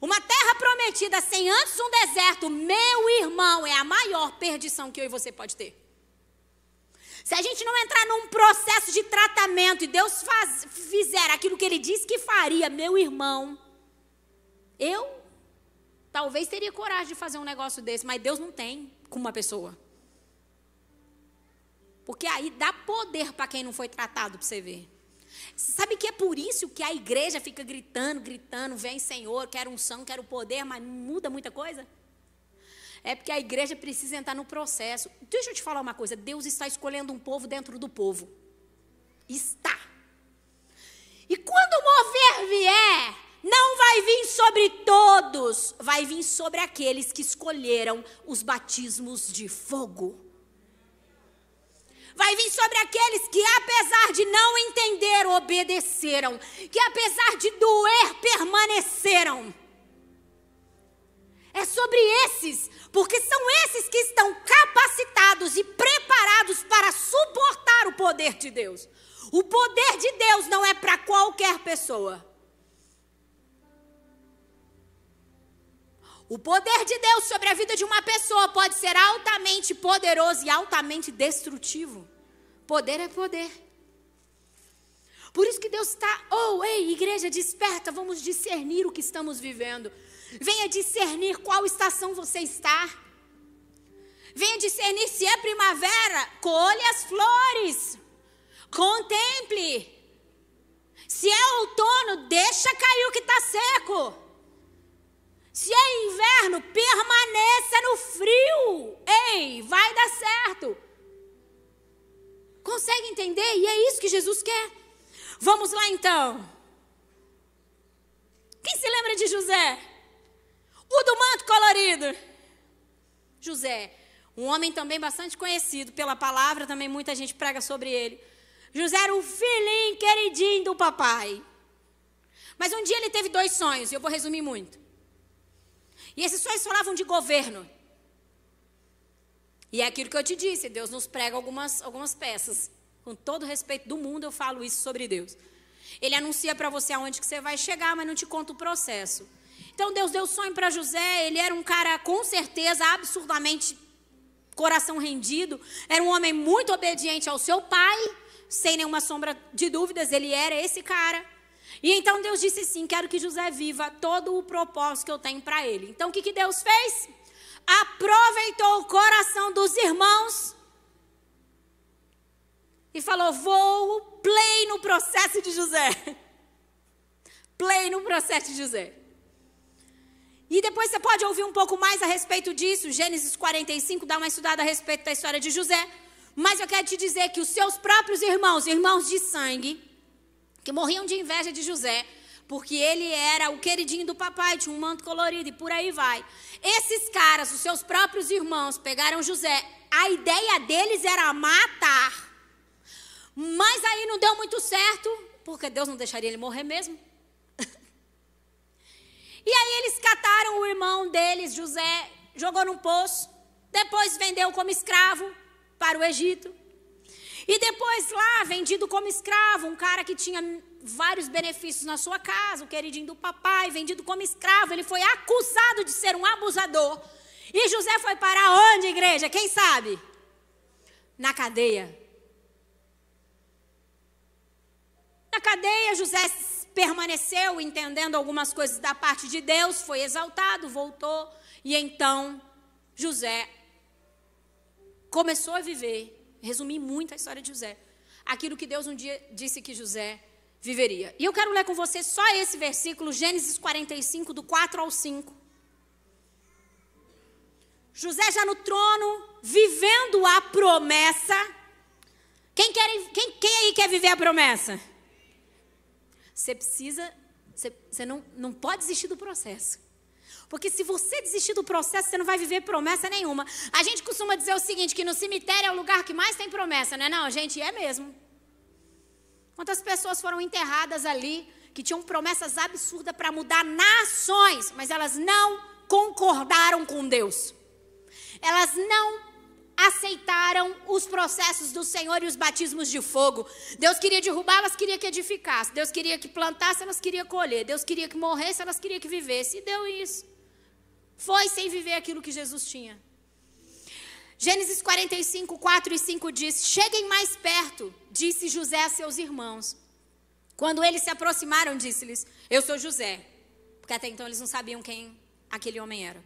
Uma terra prometida sem antes um deserto, meu irmão, é a maior perdição que eu e você pode ter. Se a gente não entrar num processo de tratamento e Deus faz, fizer aquilo que Ele disse que faria, meu irmão, eu talvez teria coragem de fazer um negócio desse, mas Deus não tem com uma pessoa. Porque aí dá poder para quem não foi tratado, para você ver. Sabe que é por isso que a igreja fica gritando, gritando, vem Senhor, quero unção, quero poder, mas muda muita coisa? É porque a igreja precisa entrar no processo. Deixa eu te falar uma coisa: Deus está escolhendo um povo dentro do povo. Está. E quando o mover vier, não vai vir sobre todos, vai vir sobre aqueles que escolheram os batismos de fogo. Vai vir sobre aqueles que, apesar de não entender, obedeceram. Que, apesar de doer, permaneceram. É sobre esses, porque são esses que estão capacitados e preparados para suportar o poder de Deus. O poder de Deus não é para qualquer pessoa. O poder de Deus sobre a vida de uma pessoa pode ser altamente poderoso e altamente destrutivo. Poder é poder. Por isso que Deus está, oh, ei, igreja, desperta, vamos discernir o que estamos vivendo. Venha discernir qual estação você está. Venha discernir se é primavera, colhe as flores. Contemple. Se é outono, deixa cair o que está seco. Se é inverno, permaneça no frio. Ei, vai dar certo. Consegue entender? E é isso que Jesus quer. Vamos lá então. Quem se lembra de José? O do manto colorido. José, um homem também bastante conhecido pela palavra, também muita gente prega sobre ele. José era o filhinho queridinho do papai. Mas um dia ele teve dois sonhos, e eu vou resumir muito. E esses sonhos falavam de governo. E é aquilo que eu te disse, Deus nos prega algumas, algumas peças. Com todo respeito do mundo, eu falo isso sobre Deus. Ele anuncia para você aonde que você vai chegar, mas não te conta o processo. Então Deus deu sonho para José, ele era um cara com certeza absurdamente coração rendido, era um homem muito obediente ao seu pai, sem nenhuma sombra de dúvidas, ele era esse cara. E então Deus disse assim: Quero que José viva todo o propósito que eu tenho para ele. Então o que, que Deus fez? Aproveitou o coração dos irmãos e falou: Vou play no processo de José. Play no processo de José. E depois você pode ouvir um pouco mais a respeito disso. Gênesis 45 dá uma estudada a respeito da história de José. Mas eu quero te dizer que os seus próprios irmãos, irmãos de sangue, que morriam de inveja de José, porque ele era o queridinho do papai, tinha um manto colorido e por aí vai. Esses caras, os seus próprios irmãos, pegaram José. A ideia deles era matar. Mas aí não deu muito certo, porque Deus não deixaria ele morrer mesmo. e aí eles cataram o irmão deles, José, jogou num poço, depois vendeu como escravo para o Egito. E depois lá, vendido como escravo, um cara que tinha vários benefícios na sua casa, o queridinho do papai, vendido como escravo, ele foi acusado de ser um abusador. E José foi para onde, igreja? Quem sabe? Na cadeia. Na cadeia, José permaneceu entendendo algumas coisas da parte de Deus, foi exaltado, voltou, e então José começou a viver resumir muito a história de José. Aquilo que Deus um dia disse que José viveria. E eu quero ler com você só esse versículo, Gênesis 45, do 4 ao 5. José já no trono, vivendo a promessa. Quem, quer, quem, quem aí quer viver a promessa? você precisa, você, você não, não pode desistir do processo. Porque se você desistir do processo, você não vai viver promessa nenhuma. A gente costuma dizer o seguinte, que no cemitério é o lugar que mais tem promessa, não é não, gente? É mesmo. Quantas pessoas foram enterradas ali que tinham promessas absurdas para mudar nações, mas elas não concordaram com Deus. Elas não aceitaram os processos do Senhor e os batismos de fogo. Deus queria derrubar, elas queria que edificasse. Deus queria que plantasse, elas queria colher. Deus queria que morresse, elas queria que vivesse. E deu isso. Foi sem viver aquilo que Jesus tinha. Gênesis 45, 4 e 5 diz: Cheguem mais perto, disse José a seus irmãos. Quando eles se aproximaram, disse-lhes: Eu sou José. Porque até então eles não sabiam quem aquele homem era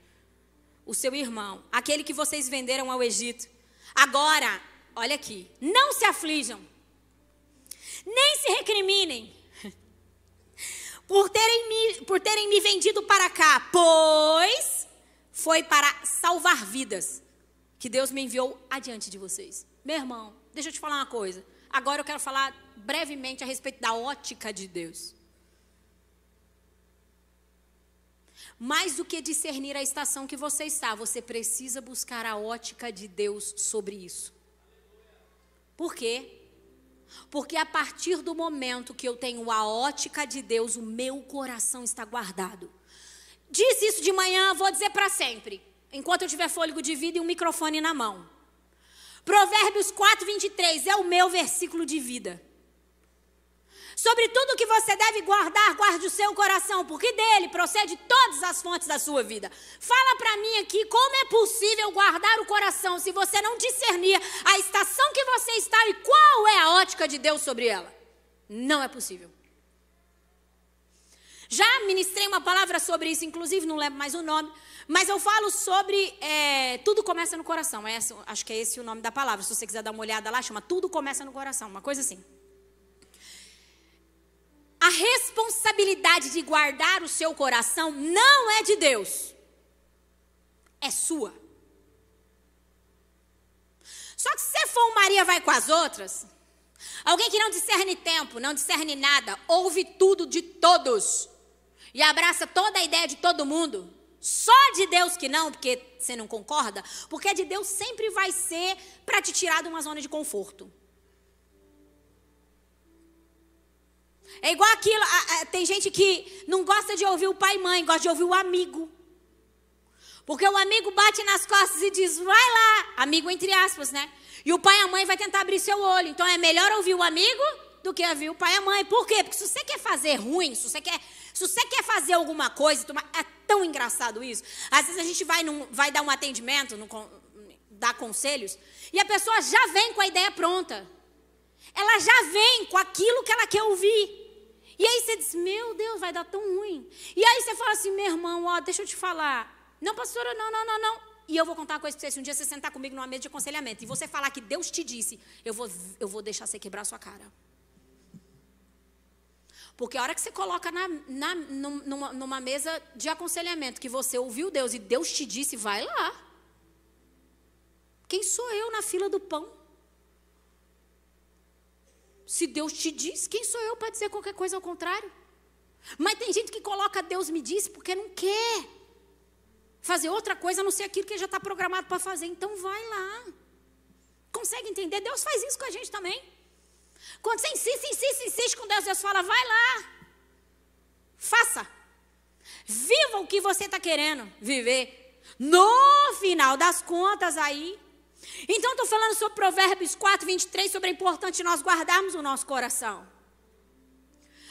o seu irmão, aquele que vocês venderam ao Egito. Agora, olha aqui, não se aflijam, nem se recriminem por terem me, por terem me vendido para cá, pois foi para salvar vidas que Deus me enviou adiante de vocês. Meu irmão, deixa eu te falar uma coisa. Agora eu quero falar brevemente a respeito da ótica de Deus. Mais do que discernir a estação que você está, você precisa buscar a ótica de Deus sobre isso. Por quê? Porque a partir do momento que eu tenho a ótica de Deus, o meu coração está guardado. Disse isso de manhã, vou dizer para sempre, enquanto eu tiver fôlego de vida e um microfone na mão. Provérbios 4, 23 é o meu versículo de vida. Sobre tudo que você deve guardar, guarde o seu coração, porque dele procede todas as fontes da sua vida. Fala para mim aqui como é possível guardar o coração se você não discernir a estação que você está e qual é a ótica de Deus sobre ela. Não é possível. Já ministrei uma palavra sobre isso, inclusive não lembro mais o nome, mas eu falo sobre é, tudo começa no coração. É, acho que é esse o nome da palavra. Se você quiser dar uma olhada lá, chama Tudo Começa no Coração, uma coisa assim. A responsabilidade de guardar o seu coração não é de Deus, é sua. Só que se você for um Maria vai com as outras, alguém que não discerne tempo, não discerne nada, ouve tudo de todos e abraça toda a ideia de todo mundo, só de Deus que não, porque você não concorda, porque de Deus sempre vai ser para te tirar de uma zona de conforto. É igual aquilo, tem gente que não gosta de ouvir o pai e mãe, gosta de ouvir o amigo. Porque o amigo bate nas costas e diz, vai lá, amigo entre aspas, né? E o pai e a mãe vai tentar abrir seu olho. Então é melhor ouvir o amigo do que ouvir o pai e a mãe. Por quê? Porque se você quer fazer ruim, se você quer, se você quer fazer alguma coisa, é tão engraçado isso. Às vezes a gente vai, num, vai dar um atendimento, dar conselhos, e a pessoa já vem com a ideia pronta. Ela já vem com aquilo que ela quer ouvir. E aí você diz, meu Deus, vai dar tão ruim. E aí você fala assim, meu irmão, ó, deixa eu te falar. Não, pastora, não, não, não, não. E eu vou contar uma coisa para você. Se um dia você sentar comigo numa mesa de aconselhamento e você falar que Deus te disse, eu vou, eu vou deixar você quebrar a sua cara. Porque a hora que você coloca na, na, numa, numa mesa de aconselhamento que você ouviu Deus e Deus te disse, vai lá. Quem sou eu na fila do pão? Se Deus te diz, quem sou eu para dizer qualquer coisa ao contrário? Mas tem gente que coloca Deus me disse porque não quer fazer outra coisa a não ser aquilo que já está programado para fazer. Então vai lá. Consegue entender? Deus faz isso com a gente também. Quando você insiste, insiste, insiste com Deus, Deus fala, vai lá. Faça. Viva o que você está querendo viver. No final das contas, aí, então, estou falando sobre Provérbios 4, 23, sobre a importante nós guardarmos o nosso coração.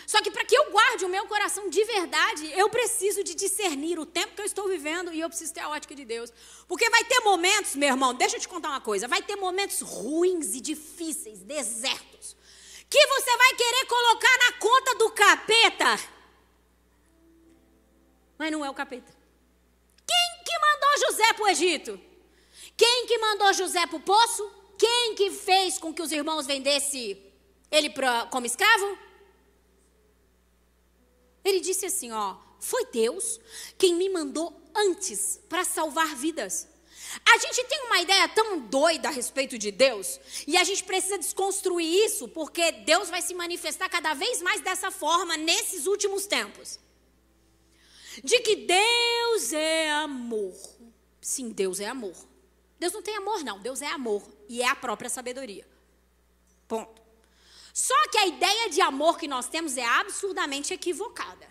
Só que para que eu guarde o meu coração de verdade, eu preciso de discernir o tempo que eu estou vivendo e eu preciso ter a ótica de Deus. Porque vai ter momentos, meu irmão, deixa eu te contar uma coisa: vai ter momentos ruins e difíceis, desertos, que você vai querer colocar na conta do capeta. Mas não é o capeta. Quem que mandou José para o Egito? Quem que mandou José para o poço? Quem que fez com que os irmãos vendessem ele pra, como escravo? Ele disse assim, ó, foi Deus quem me mandou antes para salvar vidas. A gente tem uma ideia tão doida a respeito de Deus, e a gente precisa desconstruir isso, porque Deus vai se manifestar cada vez mais dessa forma nesses últimos tempos. De que Deus é amor. Sim, Deus é amor. Deus não tem amor, não. Deus é amor. E é a própria sabedoria. Ponto. Só que a ideia de amor que nós temos é absurdamente equivocada.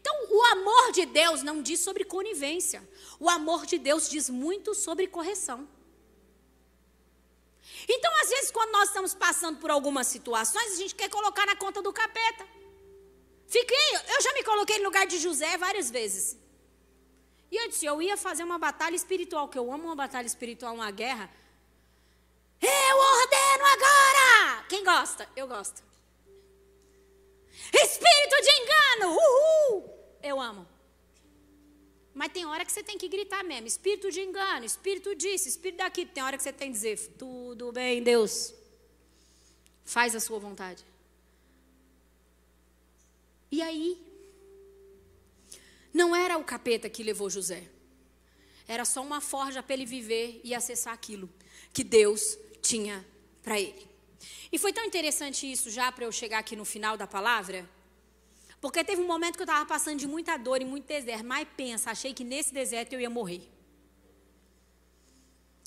Então, o amor de Deus não diz sobre conivência. O amor de Deus diz muito sobre correção. Então, às vezes, quando nós estamos passando por algumas situações, a gente quer colocar na conta do capeta. Fiquei, eu já me coloquei no lugar de José várias vezes. E eu disse, eu ia fazer uma batalha espiritual, que eu amo uma batalha espiritual, uma guerra. Eu ordeno agora! Quem gosta? Eu gosto. Espírito de engano! Uhul! Eu amo. Mas tem hora que você tem que gritar mesmo. Espírito de engano, espírito disso, espírito daquilo. Tem hora que você tem que dizer: tudo bem, Deus. Faz a sua vontade. E aí? Não era o capeta que levou José. Era só uma forja para ele viver e acessar aquilo que Deus tinha para ele. E foi tão interessante isso já para eu chegar aqui no final da palavra, porque teve um momento que eu estava passando de muita dor e muito deserto, mas pensa, achei que nesse deserto eu ia morrer.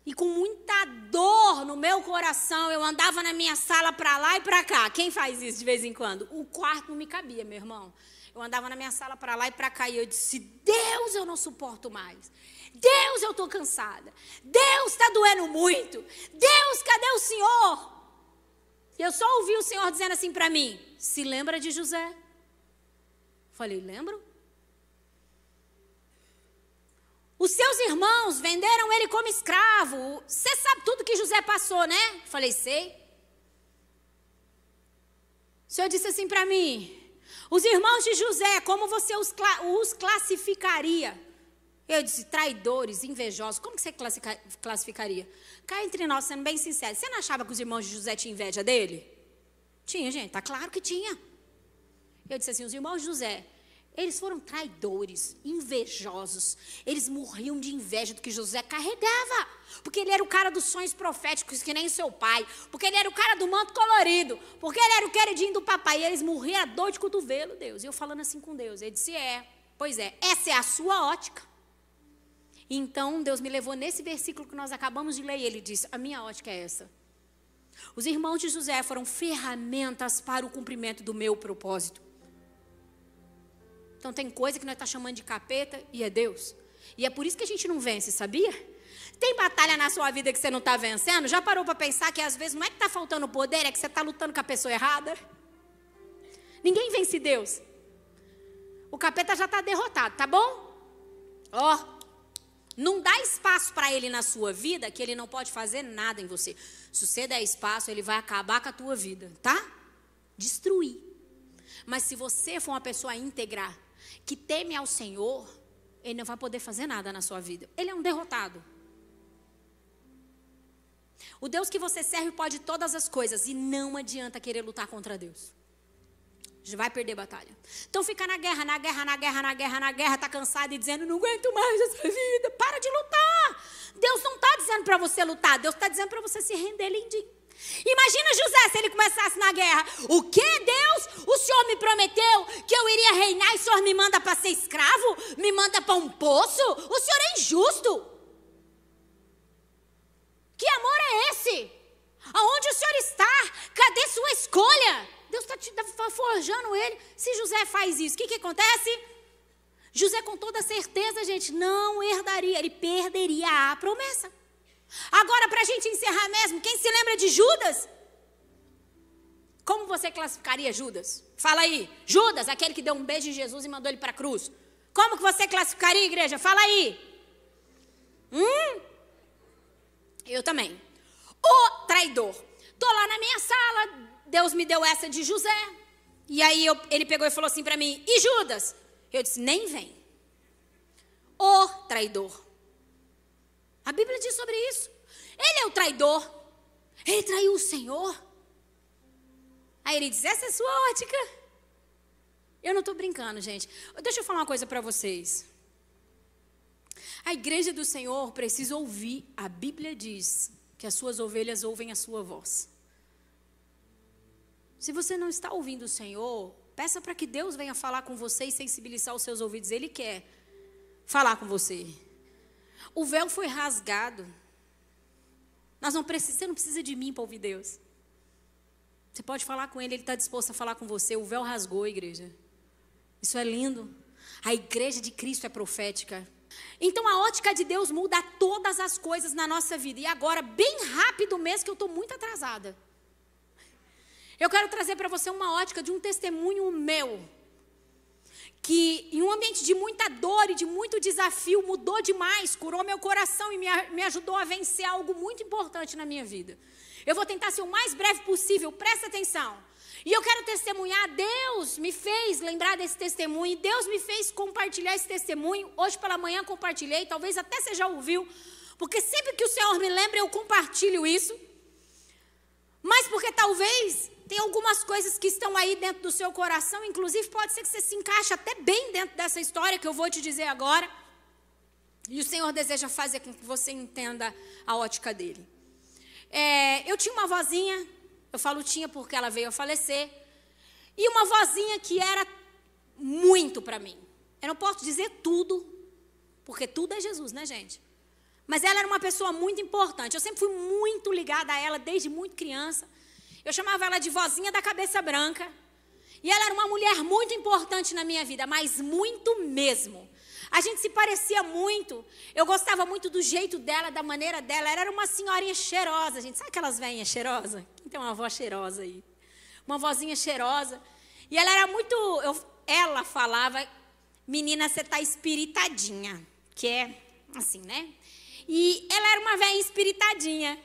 E com muita dor no meu coração, eu andava na minha sala para lá e para cá. Quem faz isso de vez em quando? O quarto não me cabia, meu irmão. Eu andava na minha sala para lá e para cá e eu disse: Deus, eu não suporto mais. Deus, eu estou cansada. Deus, está doendo muito. Deus, cadê o Senhor? Eu só ouvi o Senhor dizendo assim para mim: Se lembra de José? Falei: Lembro. Os seus irmãos venderam ele como escravo. Você sabe tudo que José passou, né? Falei: Sei. O Senhor disse assim para mim: Os irmãos de José, como você os, os classificaria? Eu disse, traidores, invejosos. Como que você classificaria? Cá entre nós, sendo bem sincero, você não achava que os irmãos de José tinham inveja dele? Tinha, gente, tá claro que tinha. Eu disse assim: os irmãos de José, eles foram traidores, invejosos. Eles morriam de inveja do que José carregava. Porque ele era o cara dos sonhos proféticos, que nem seu pai. Porque ele era o cara do manto colorido. Porque ele era o queridinho do papai. E eles morriam a dor de cotovelo, Deus. E eu falando assim com Deus. Ele disse: É, pois é, essa é a sua ótica. Então Deus me levou nesse versículo que nós acabamos de ler e ele disse: A minha ótica é essa. Os irmãos de José foram ferramentas para o cumprimento do meu propósito. Então tem coisa que nós estamos tá chamando de capeta e é Deus. E é por isso que a gente não vence, sabia? Tem batalha na sua vida que você não está vencendo? Já parou para pensar que às vezes não é que está faltando poder, é que você está lutando com a pessoa errada? Ninguém vence Deus. O capeta já está derrotado, tá bom? Ó, oh, não dá espaço para ele na sua vida que ele não pode fazer nada em você. Se você der espaço, ele vai acabar com a tua vida, tá? Destruir. Mas se você for uma pessoa íntegra, que teme ao Senhor, ele não vai poder fazer nada na sua vida. Ele é um derrotado. O Deus que você serve pode todas as coisas e não adianta querer lutar contra Deus vai perder batalha. Então fica na guerra, na guerra, na guerra, na guerra, na guerra, tá cansado e dizendo, não aguento mais essa vida. Para de lutar. Deus não está dizendo para você lutar, Deus está dizendo para você se render, lindinho. Imagina José se ele começasse na guerra. O que, Deus? O Senhor me prometeu que eu iria reinar e o Senhor me manda para ser escravo? Me manda para um poço? O Senhor é injusto. Que amor é esse? Aonde o Senhor está? Cadê sua escolha? Deus está tá forjando ele. Se José faz isso, o que, que acontece? José, com toda certeza, gente, não herdaria, ele perderia a promessa. Agora, para a gente encerrar mesmo, quem se lembra de Judas? Como você classificaria Judas? Fala aí. Judas, aquele que deu um beijo em Jesus e mandou ele para a cruz. Como que você classificaria, igreja? Fala aí. Hum? Eu também. O traidor. Tô lá na minha sala, Deus me deu essa de José. E aí eu, ele pegou e falou assim para mim: E Judas? Eu disse: Nem vem. O traidor. A Bíblia diz sobre isso. Ele é o traidor. Ele traiu o Senhor. Aí ele diz: Essa é a sua ótica. Eu não estou brincando, gente. Deixa eu falar uma coisa para vocês. A igreja do Senhor precisa ouvir. A Bíblia diz que as suas ovelhas ouvem a sua voz. Se você não está ouvindo o Senhor, peça para que Deus venha falar com você e sensibilizar os seus ouvidos. Ele quer falar com você. O véu foi rasgado. Nós não precisamos, você não precisa de mim para ouvir Deus. Você pode falar com Ele, Ele está disposto a falar com você. O véu rasgou, igreja. Isso é lindo. A igreja de Cristo é profética. Então a ótica de Deus muda todas as coisas na nossa vida. E agora, bem rápido mesmo, que eu estou muito atrasada. Eu quero trazer para você uma ótica de um testemunho meu. Que em um ambiente de muita dor e de muito desafio mudou demais, curou meu coração e me, me ajudou a vencer algo muito importante na minha vida. Eu vou tentar ser o mais breve possível, presta atenção. E eu quero testemunhar, Deus me fez lembrar desse testemunho, Deus me fez compartilhar esse testemunho. Hoje pela manhã compartilhei, talvez até você já ouviu, porque sempre que o Senhor me lembra, eu compartilho isso. Mas porque talvez tem algumas coisas que estão aí dentro do seu coração, inclusive pode ser que você se encaixe até bem dentro dessa história que eu vou te dizer agora. E o Senhor deseja fazer com que você entenda a ótica dele. É, eu tinha uma vozinha eu falo tinha porque ela veio a falecer. E uma vozinha que era muito para mim. Eu não posso dizer tudo, porque tudo é Jesus, né, gente? Mas ela era uma pessoa muito importante. Eu sempre fui muito ligada a ela desde muito criança. Eu chamava ela de vozinha da cabeça branca. E ela era uma mulher muito importante na minha vida, mas muito mesmo. A gente se parecia muito. Eu gostava muito do jeito dela, da maneira dela. Ela era uma senhorinha cheirosa, gente. Sabe aquelas velhinhas cheirosas? Quem tem uma avó cheirosa aí? Uma vozinha cheirosa. E ela era muito. Eu, ela falava, menina, você tá espiritadinha. Que é assim, né? E ela era uma velha espiritadinha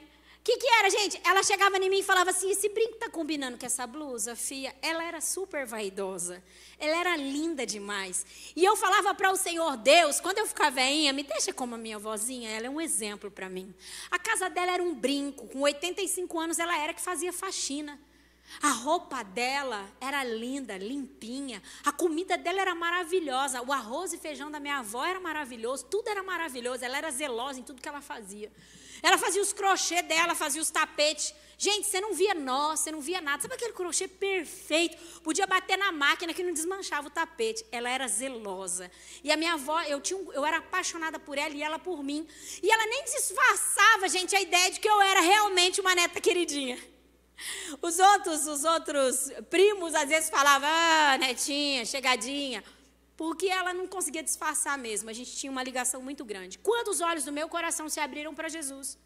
que, que era, gente? Ela chegava em mim e falava assim: esse brinco tá combinando com essa blusa, fia. Ela era super vaidosa. Ela era linda demais. E eu falava para o Senhor Deus, quando eu ficar veinha, me deixa como a minha vozinha. Ela é um exemplo para mim. A casa dela era um brinco. Com 85 anos, ela era que fazia faxina. A roupa dela era linda, limpinha. A comida dela era maravilhosa. O arroz e feijão da minha avó era maravilhoso. Tudo era maravilhoso. Ela era zelosa em tudo que ela fazia. Ela fazia os crochê dela, fazia os tapetes. Gente, você não via nó, você não via nada. Sabe aquele crochê perfeito? Podia bater na máquina que não desmanchava o tapete. Ela era zelosa. E a minha avó, eu, tinha um, eu era apaixonada por ela e ela por mim. E ela nem disfarçava, gente, a ideia de que eu era realmente uma neta queridinha. Os outros, os outros primos às vezes falavam, ah, netinha, chegadinha porque ela não conseguia disfarçar mesmo. A gente tinha uma ligação muito grande. Quando os olhos do meu coração se abriram para Jesus,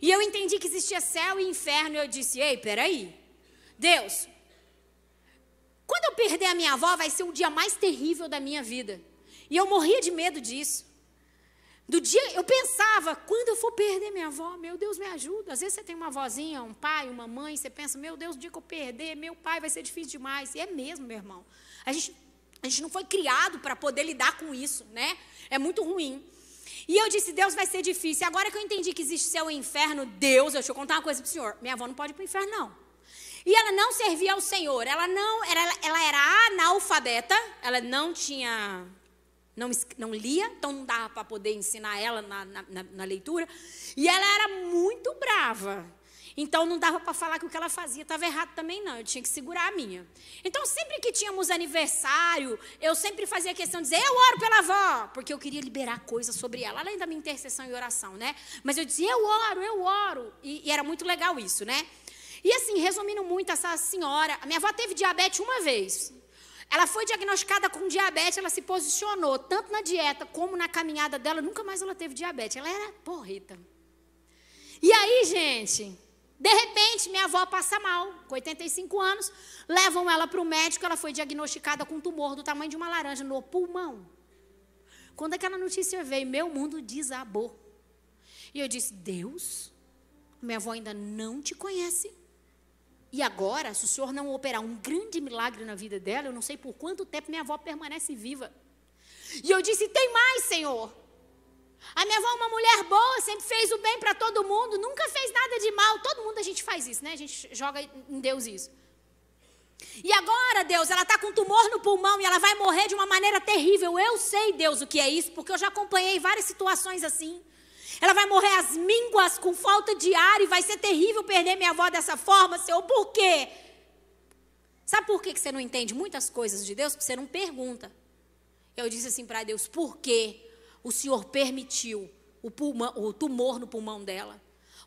e eu entendi que existia céu e inferno, eu disse: Ei, peraí, Deus, quando eu perder a minha avó, vai ser o dia mais terrível da minha vida. E eu morria de medo disso. Do dia, eu pensava, quando eu for perder minha avó, meu Deus me ajuda. Às vezes você tem uma vozinha, um pai, uma mãe, você pensa, meu Deus, o dia que eu perder, meu pai vai ser difícil demais. E é mesmo, meu irmão. A gente a gente não foi criado para poder lidar com isso, né? É muito ruim. E eu disse, Deus vai ser difícil. Agora que eu entendi que existe céu e inferno, Deus, deixa eu contar uma coisa para o senhor. Minha avó não pode ir para o inferno, não. E ela não servia ao Senhor. Ela não, era, ela era analfabeta. Ela não tinha, não, não lia, então não dava para poder ensinar ela na, na, na leitura. E ela era muito brava. Então não dava para falar que o que ela fazia estava errado também, não. Eu tinha que segurar a minha. Então, sempre que tínhamos aniversário, eu sempre fazia questão de dizer, eu oro pela avó, porque eu queria liberar coisas sobre ela, além da minha intercessão e oração, né? Mas eu dizia, eu oro, eu oro. E, e era muito legal isso, né? E assim, resumindo muito, essa senhora, a minha avó teve diabetes uma vez. Ela foi diagnosticada com diabetes, ela se posicionou tanto na dieta como na caminhada dela, nunca mais ela teve diabetes. Ela era porreta. E aí, gente, de repente, minha avó passa mal, com 85 anos, levam ela para o médico, ela foi diagnosticada com um tumor do tamanho de uma laranja no pulmão. Quando aquela notícia veio, meu mundo desabou. E eu disse: Deus, minha avó ainda não te conhece. E agora, se o senhor não operar um grande milagre na vida dela, eu não sei por quanto tempo minha avó permanece viva. E eu disse: tem mais, Senhor. A minha avó é uma mulher boa, sempre fez o bem para todo mundo, nunca fez nada de mal. Todo mundo a gente faz isso, né? A gente joga em Deus isso. E agora, Deus, ela está com tumor no pulmão e ela vai morrer de uma maneira terrível. Eu sei, Deus, o que é isso, porque eu já acompanhei várias situações assim. Ela vai morrer às mínguas, com falta de ar, e vai ser terrível perder minha avó dessa forma, Senhor. Por quê? Sabe por que você não entende muitas coisas de Deus? Porque você não pergunta. Eu disse assim para Deus: por que o Senhor permitiu o, pulmão, o tumor no pulmão dela?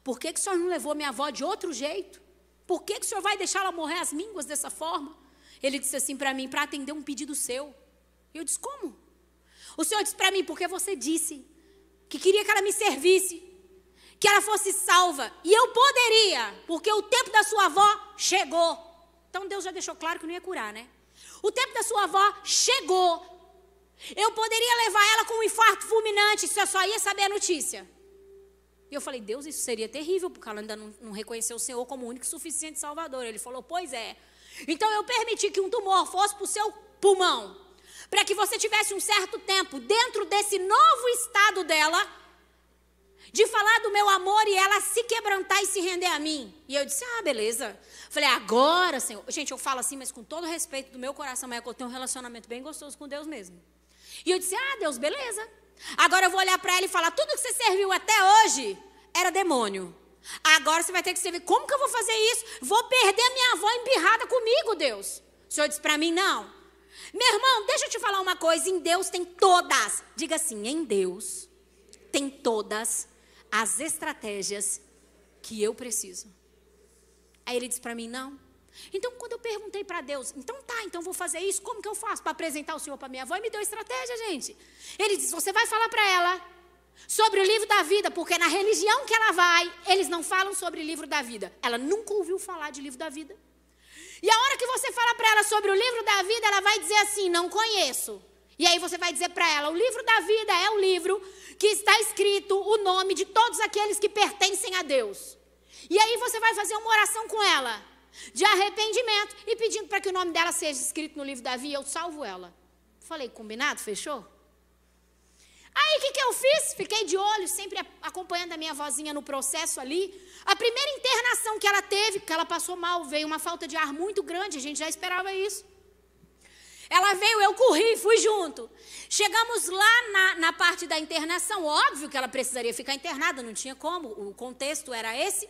Por que, que o Senhor não levou minha avó de outro jeito? Por que, que o Senhor vai deixar ela morrer às mínguas dessa forma? Ele disse assim para mim: para atender um pedido seu. E eu disse: como? O Senhor disse para mim: porque você disse que queria que ela me servisse, que ela fosse salva. E eu poderia, porque o tempo da sua avó chegou. Então Deus já deixou claro que não ia curar, né? O tempo da sua avó chegou. Eu poderia levar ela com um infarto fulminante se eu só ia saber a notícia. E eu falei, Deus, isso seria terrível, porque ela ainda não, não reconheceu o Senhor como único e suficiente Salvador. Ele falou, pois é. Então eu permiti que um tumor fosse para o seu pulmão para que você tivesse um certo tempo dentro desse novo estado dela, de falar do meu amor e ela se quebrantar e se render a mim. E eu disse: Ah, beleza. Falei, agora, Senhor. Gente, eu falo assim, mas com todo respeito do meu coração, mas é que eu tenho um relacionamento bem gostoso com Deus mesmo. E eu disse: Ah, Deus, beleza. Agora eu vou olhar para ela e falar: Tudo que você serviu até hoje era demônio. Agora você vai ter que servir. Como que eu vou fazer isso? Vou perder minha avó embirrada comigo, Deus. O Senhor disse para mim: Não. Meu irmão, deixa eu te falar uma coisa: em Deus tem todas, diga assim, em Deus tem todas as estratégias que eu preciso. Aí ele disse para mim: não. Então, quando eu perguntei para Deus, então tá, então vou fazer isso, como que eu faço para apresentar o Senhor para minha avó? E me deu estratégia, gente. Ele disse: você vai falar para ela sobre o livro da vida, porque na religião que ela vai, eles não falam sobre o livro da vida. Ela nunca ouviu falar de livro da vida. E a hora que você fala para ela sobre o livro da vida, ela vai dizer assim: não conheço. E aí você vai dizer para ela: o livro da vida é o livro que está escrito o nome de todos aqueles que pertencem a Deus. E aí você vai fazer uma oração com ela de arrependimento e pedindo para que o nome dela seja escrito no livro da vida, eu salvo ela. Falei, combinado? Fechou? Aí o que, que eu fiz? Fiquei de olho, sempre acompanhando a minha vozinha no processo ali. A primeira internação que ela teve, que ela passou mal, veio uma falta de ar muito grande, a gente já esperava isso. Ela veio, eu corri, fui junto. Chegamos lá na, na parte da internação, óbvio que ela precisaria ficar internada, não tinha como, o contexto era esse.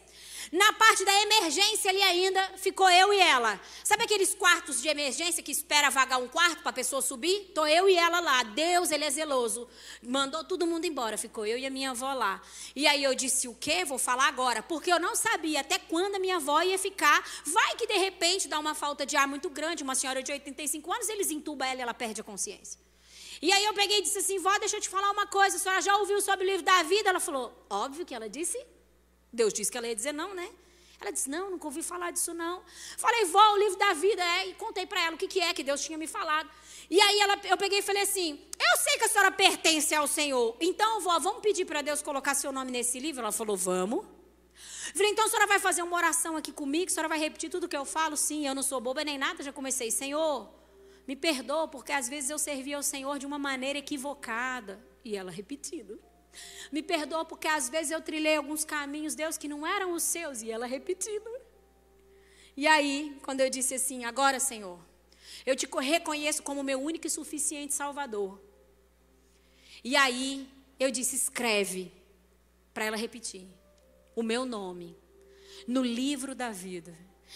Na parte da emergência ali ainda, ficou eu e ela. Sabe aqueles quartos de emergência que espera vagar um quarto para a pessoa subir? Estou eu e ela lá. Deus, ele é zeloso. Mandou todo mundo embora. Ficou eu e a minha avó lá. E aí eu disse, o quê? Vou falar agora. Porque eu não sabia até quando a minha avó ia ficar. Vai que de repente dá uma falta de ar muito grande. Uma senhora de 85 anos, eles entubam ela e ela perde a consciência. E aí eu peguei e disse assim, vó, deixa eu te falar uma coisa. A senhora já ouviu sobre o livro da vida? Ela falou, óbvio que ela disse. Deus disse que ela ia dizer não, né? Ela disse: Não, nunca ouvi falar disso, não. Falei, vó, o livro da vida é. E contei para ela o que, que é que Deus tinha me falado. E aí ela, eu peguei e falei assim: Eu sei que a senhora pertence ao Senhor. Então, vó, vamos pedir para Deus colocar seu nome nesse livro? Ela falou: Vamos. Falei, então a senhora vai fazer uma oração aqui comigo? A senhora vai repetir tudo que eu falo? Sim, eu não sou boba nem nada. Já comecei, Senhor, me perdoa, porque às vezes eu servi ao Senhor de uma maneira equivocada. E ela repetindo. Me perdoa porque às vezes eu trilhei alguns caminhos, Deus, que não eram os seus, e ela repetindo. E aí, quando eu disse assim, agora, Senhor, eu te reconheço como meu único e suficiente Salvador. E aí, eu disse, escreve, para ela repetir, o meu nome, no livro da vida.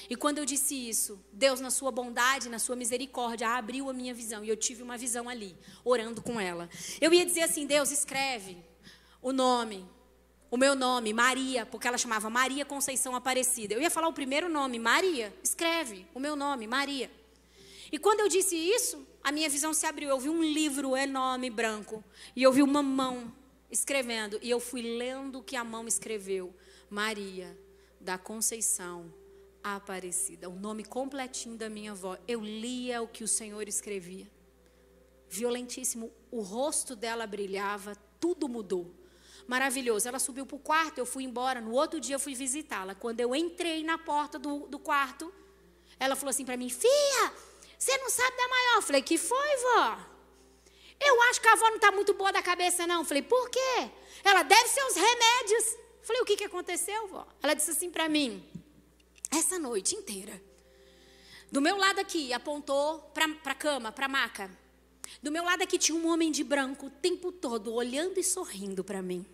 E quando eu disse isso, Deus, na sua bondade, na sua misericórdia, abriu a minha visão. E eu tive uma visão ali, orando com ela. Eu ia dizer assim: Deus, escreve o nome, o meu nome, Maria, porque ela chamava Maria Conceição Aparecida. Eu ia falar o primeiro nome, Maria. Escreve o meu nome, Maria. E quando eu disse isso, a minha visão se abriu. Eu vi um livro enorme, branco. E eu vi uma mão escrevendo. E eu fui lendo o que a mão escreveu. Maria da Conceição Aparecida. O nome completinho da minha avó. Eu lia o que o Senhor escrevia. Violentíssimo. O rosto dela brilhava, tudo mudou maravilhoso. Ela subiu para o quarto, eu fui embora. No outro dia eu fui visitá-la. Quando eu entrei na porta do, do quarto, ela falou assim para mim: Fia, você não sabe da maior? Eu falei: Que foi, vó? Eu acho que a avó não está muito boa da cabeça, não. Eu falei: Por quê? Ela deve ser os remédios. Eu falei: O que, que aconteceu, vó? Ela disse assim para mim: Essa noite inteira. Do meu lado aqui, apontou para a cama, para a maca. Do meu lado aqui tinha um homem de branco o tempo todo olhando e sorrindo para mim.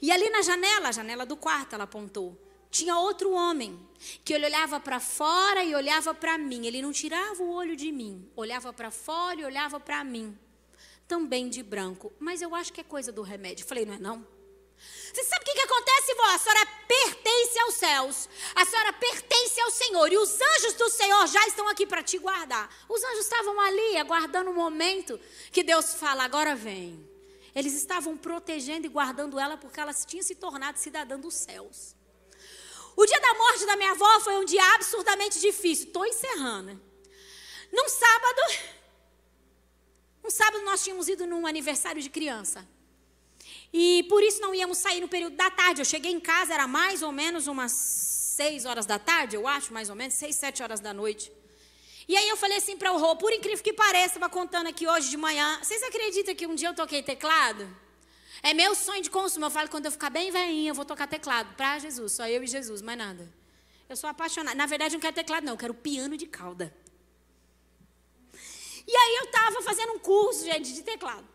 E ali na janela, a janela do quarto, ela apontou. Tinha outro homem que ele olhava para fora e olhava para mim. Ele não tirava o olho de mim, olhava para fora e olhava para mim. Também de branco. Mas eu acho que é coisa do remédio. Falei, não é não? Você sabe o que, que acontece, vó? A senhora pertence aos céus. A senhora pertence ao Senhor. E os anjos do Senhor já estão aqui para te guardar. Os anjos estavam ali, aguardando o momento que Deus fala: agora vem. Eles estavam protegendo e guardando ela porque ela tinha se tornado cidadã dos céus. O dia da morte da minha avó foi um dia absurdamente difícil. Estou encerrando. Num sábado, um sábado nós tínhamos ido num aniversário de criança. E por isso não íamos sair no período da tarde. Eu cheguei em casa, era mais ou menos umas seis horas da tarde, eu acho, mais ou menos, seis, sete horas da noite. E aí eu falei assim para o Rô, por incrível que pareça, estava contando aqui hoje de manhã. Vocês acreditam que um dia eu toquei teclado? É meu sonho de consumo. Eu falo, quando eu ficar bem velhinha, eu vou tocar teclado para Jesus, só eu e Jesus, mais nada. Eu sou apaixonada. Na verdade, eu não quero teclado, não, eu quero piano de cauda. E aí eu estava fazendo um curso, gente, de teclado.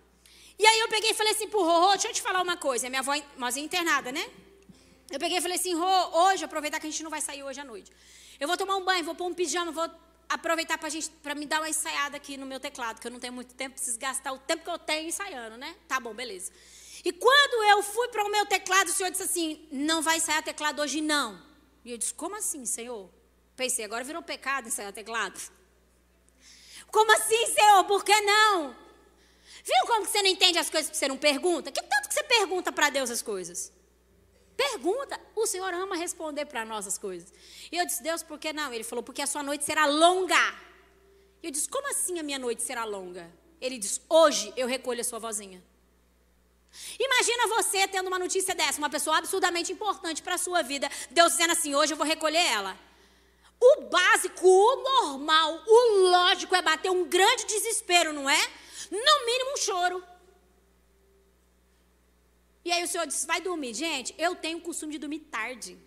E aí eu peguei e falei assim pro Rô, Rô, deixa eu te falar uma coisa. Minha avó, mozinha internada, né? Eu peguei e falei assim, Rô, hoje, aproveitar que a gente não vai sair hoje à noite. Eu vou tomar um banho, vou pôr um pijama, vou aproveitar para gente, para me dar uma ensaiada aqui no meu teclado, que eu não tenho muito tempo, preciso gastar o tempo que eu tenho ensaiando, né? Tá bom, beleza. E quando eu fui para o meu teclado, o senhor disse assim: não vai ensaiar teclado hoje, não. E eu disse: como assim, senhor? Pensei, agora virou pecado ensaiar teclado. Como assim, senhor? Por que não? Viu como que você não entende as coisas porque você não pergunta? Que tanto que você pergunta para Deus as coisas? Pergunta. O Senhor ama responder para nós as coisas. E eu disse, Deus, por que não? Ele falou, porque a sua noite será longa. E eu disse, como assim a minha noite será longa? Ele disse, hoje eu recolho a sua vozinha. Imagina você tendo uma notícia dessa, uma pessoa absurdamente importante para a sua vida, Deus dizendo assim: hoje eu vou recolher ela. O básico, o normal, o lógico é bater um grande desespero, não é? No mínimo um choro. E aí o senhor disse: vai dormir. Gente, eu tenho o costume de dormir tarde.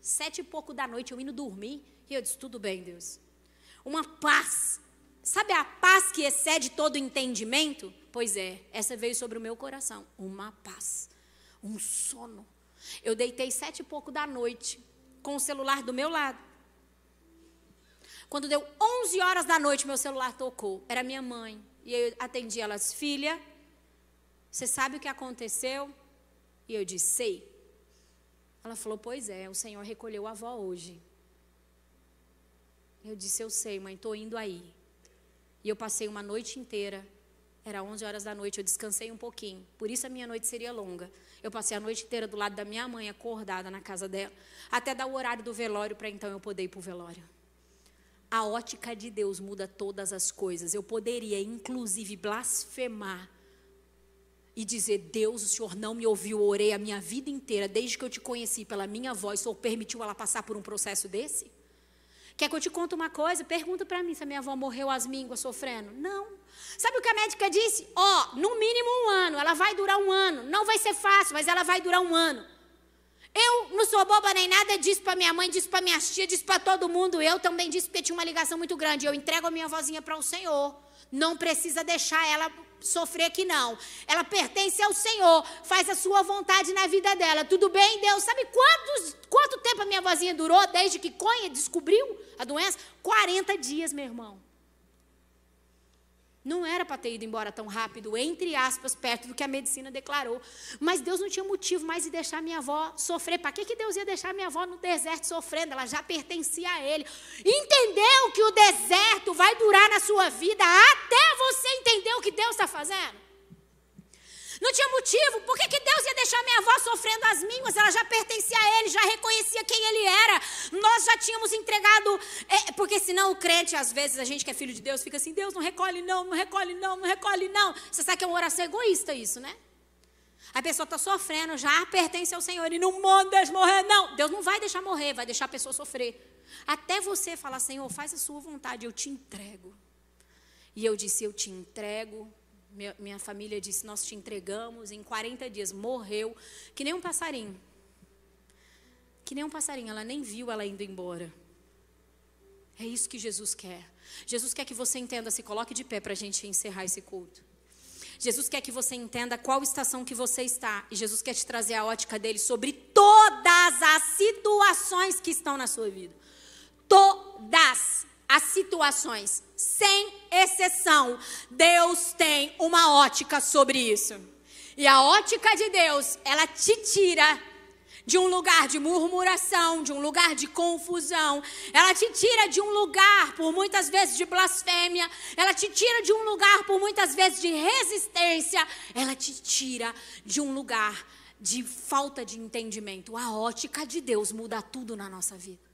Sete e pouco da noite eu indo dormir. E eu disse: tudo bem, Deus. Uma paz. Sabe a paz que excede todo entendimento? Pois é, essa veio sobre o meu coração. Uma paz. Um sono. Eu deitei sete e pouco da noite com o celular do meu lado. Quando deu 11 horas da noite, meu celular tocou. Era minha mãe. E eu atendi elas, filha, você sabe o que aconteceu? E eu disse, sei. Ela falou, pois é, o Senhor recolheu a avó hoje. Eu disse, eu sei, mãe, estou indo aí. E eu passei uma noite inteira, era 11 horas da noite, eu descansei um pouquinho. Por isso a minha noite seria longa. Eu passei a noite inteira do lado da minha mãe, acordada na casa dela, até dar o horário do velório para então eu poder ir para o velório. A ótica de Deus muda todas as coisas. Eu poderia, inclusive, blasfemar e dizer: Deus, o Senhor não me ouviu, orei a minha vida inteira, desde que eu te conheci pela minha voz, o Senhor permitiu ela passar por um processo desse? Quer que eu te conte uma coisa? Pergunta para mim se a minha avó morreu às mínguas sofrendo. Não. Sabe o que a médica disse? Ó, oh, no mínimo um ano, ela vai durar um ano. Não vai ser fácil, mas ela vai durar um ano. Eu não sou boba nem nada, disse para minha mãe, disse para minha tia, disse para todo mundo. Eu também disse porque tinha uma ligação muito grande. Eu entrego a minha vozinha para o Senhor. Não precisa deixar ela sofrer que não. Ela pertence ao Senhor, faz a sua vontade na vida dela. Tudo bem, Deus? Sabe quantos, quanto tempo a minha vozinha durou desde que Conha descobriu a doença? 40 dias, meu irmão. Não era para ter ido embora tão rápido, entre aspas, perto do que a medicina declarou. Mas Deus não tinha motivo mais de deixar minha avó sofrer. Para que, que Deus ia deixar minha avó no deserto sofrendo? Ela já pertencia a Ele. Entendeu que o deserto vai durar na sua vida até você entender o que Deus está fazendo? Não tinha motivo. Por que, que Deus ia deixar minha avó sofrendo as minhas? Ela já pertencia a Ele, já reconhecia quem Ele era. Nós já tínhamos entregado. É, porque senão o crente, às vezes, a gente que é filho de Deus, fica assim: Deus não recolhe, não, não recolhe, não, não recolhe, não. Você sabe que é uma oração egoísta isso, né? A pessoa está sofrendo, já pertence ao Senhor e não manda morrer, não. Deus não vai deixar morrer, vai deixar a pessoa sofrer. Até você falar, Senhor, faz a sua vontade, eu te entrego. E eu disse, eu te entrego minha, minha família disse: Nós te entregamos, em 40 dias morreu, que nem um passarinho. Que nem um passarinho, ela nem viu ela indo embora. É isso que Jesus quer. Jesus quer que você entenda, se coloque de pé para a gente encerrar esse culto. Jesus quer que você entenda qual estação que você está. E Jesus quer te trazer a ótica dele sobre todas as situações que estão na sua vida. Todas as situações, sem exceção. Deus tem uma ótica sobre isso. E a ótica de Deus, ela te tira de um lugar de murmuração, de um lugar de confusão. Ela te tira de um lugar, por muitas vezes, de blasfêmia. Ela te tira de um lugar, por muitas vezes, de resistência. Ela te tira de um lugar de falta de entendimento. A ótica de Deus muda tudo na nossa vida.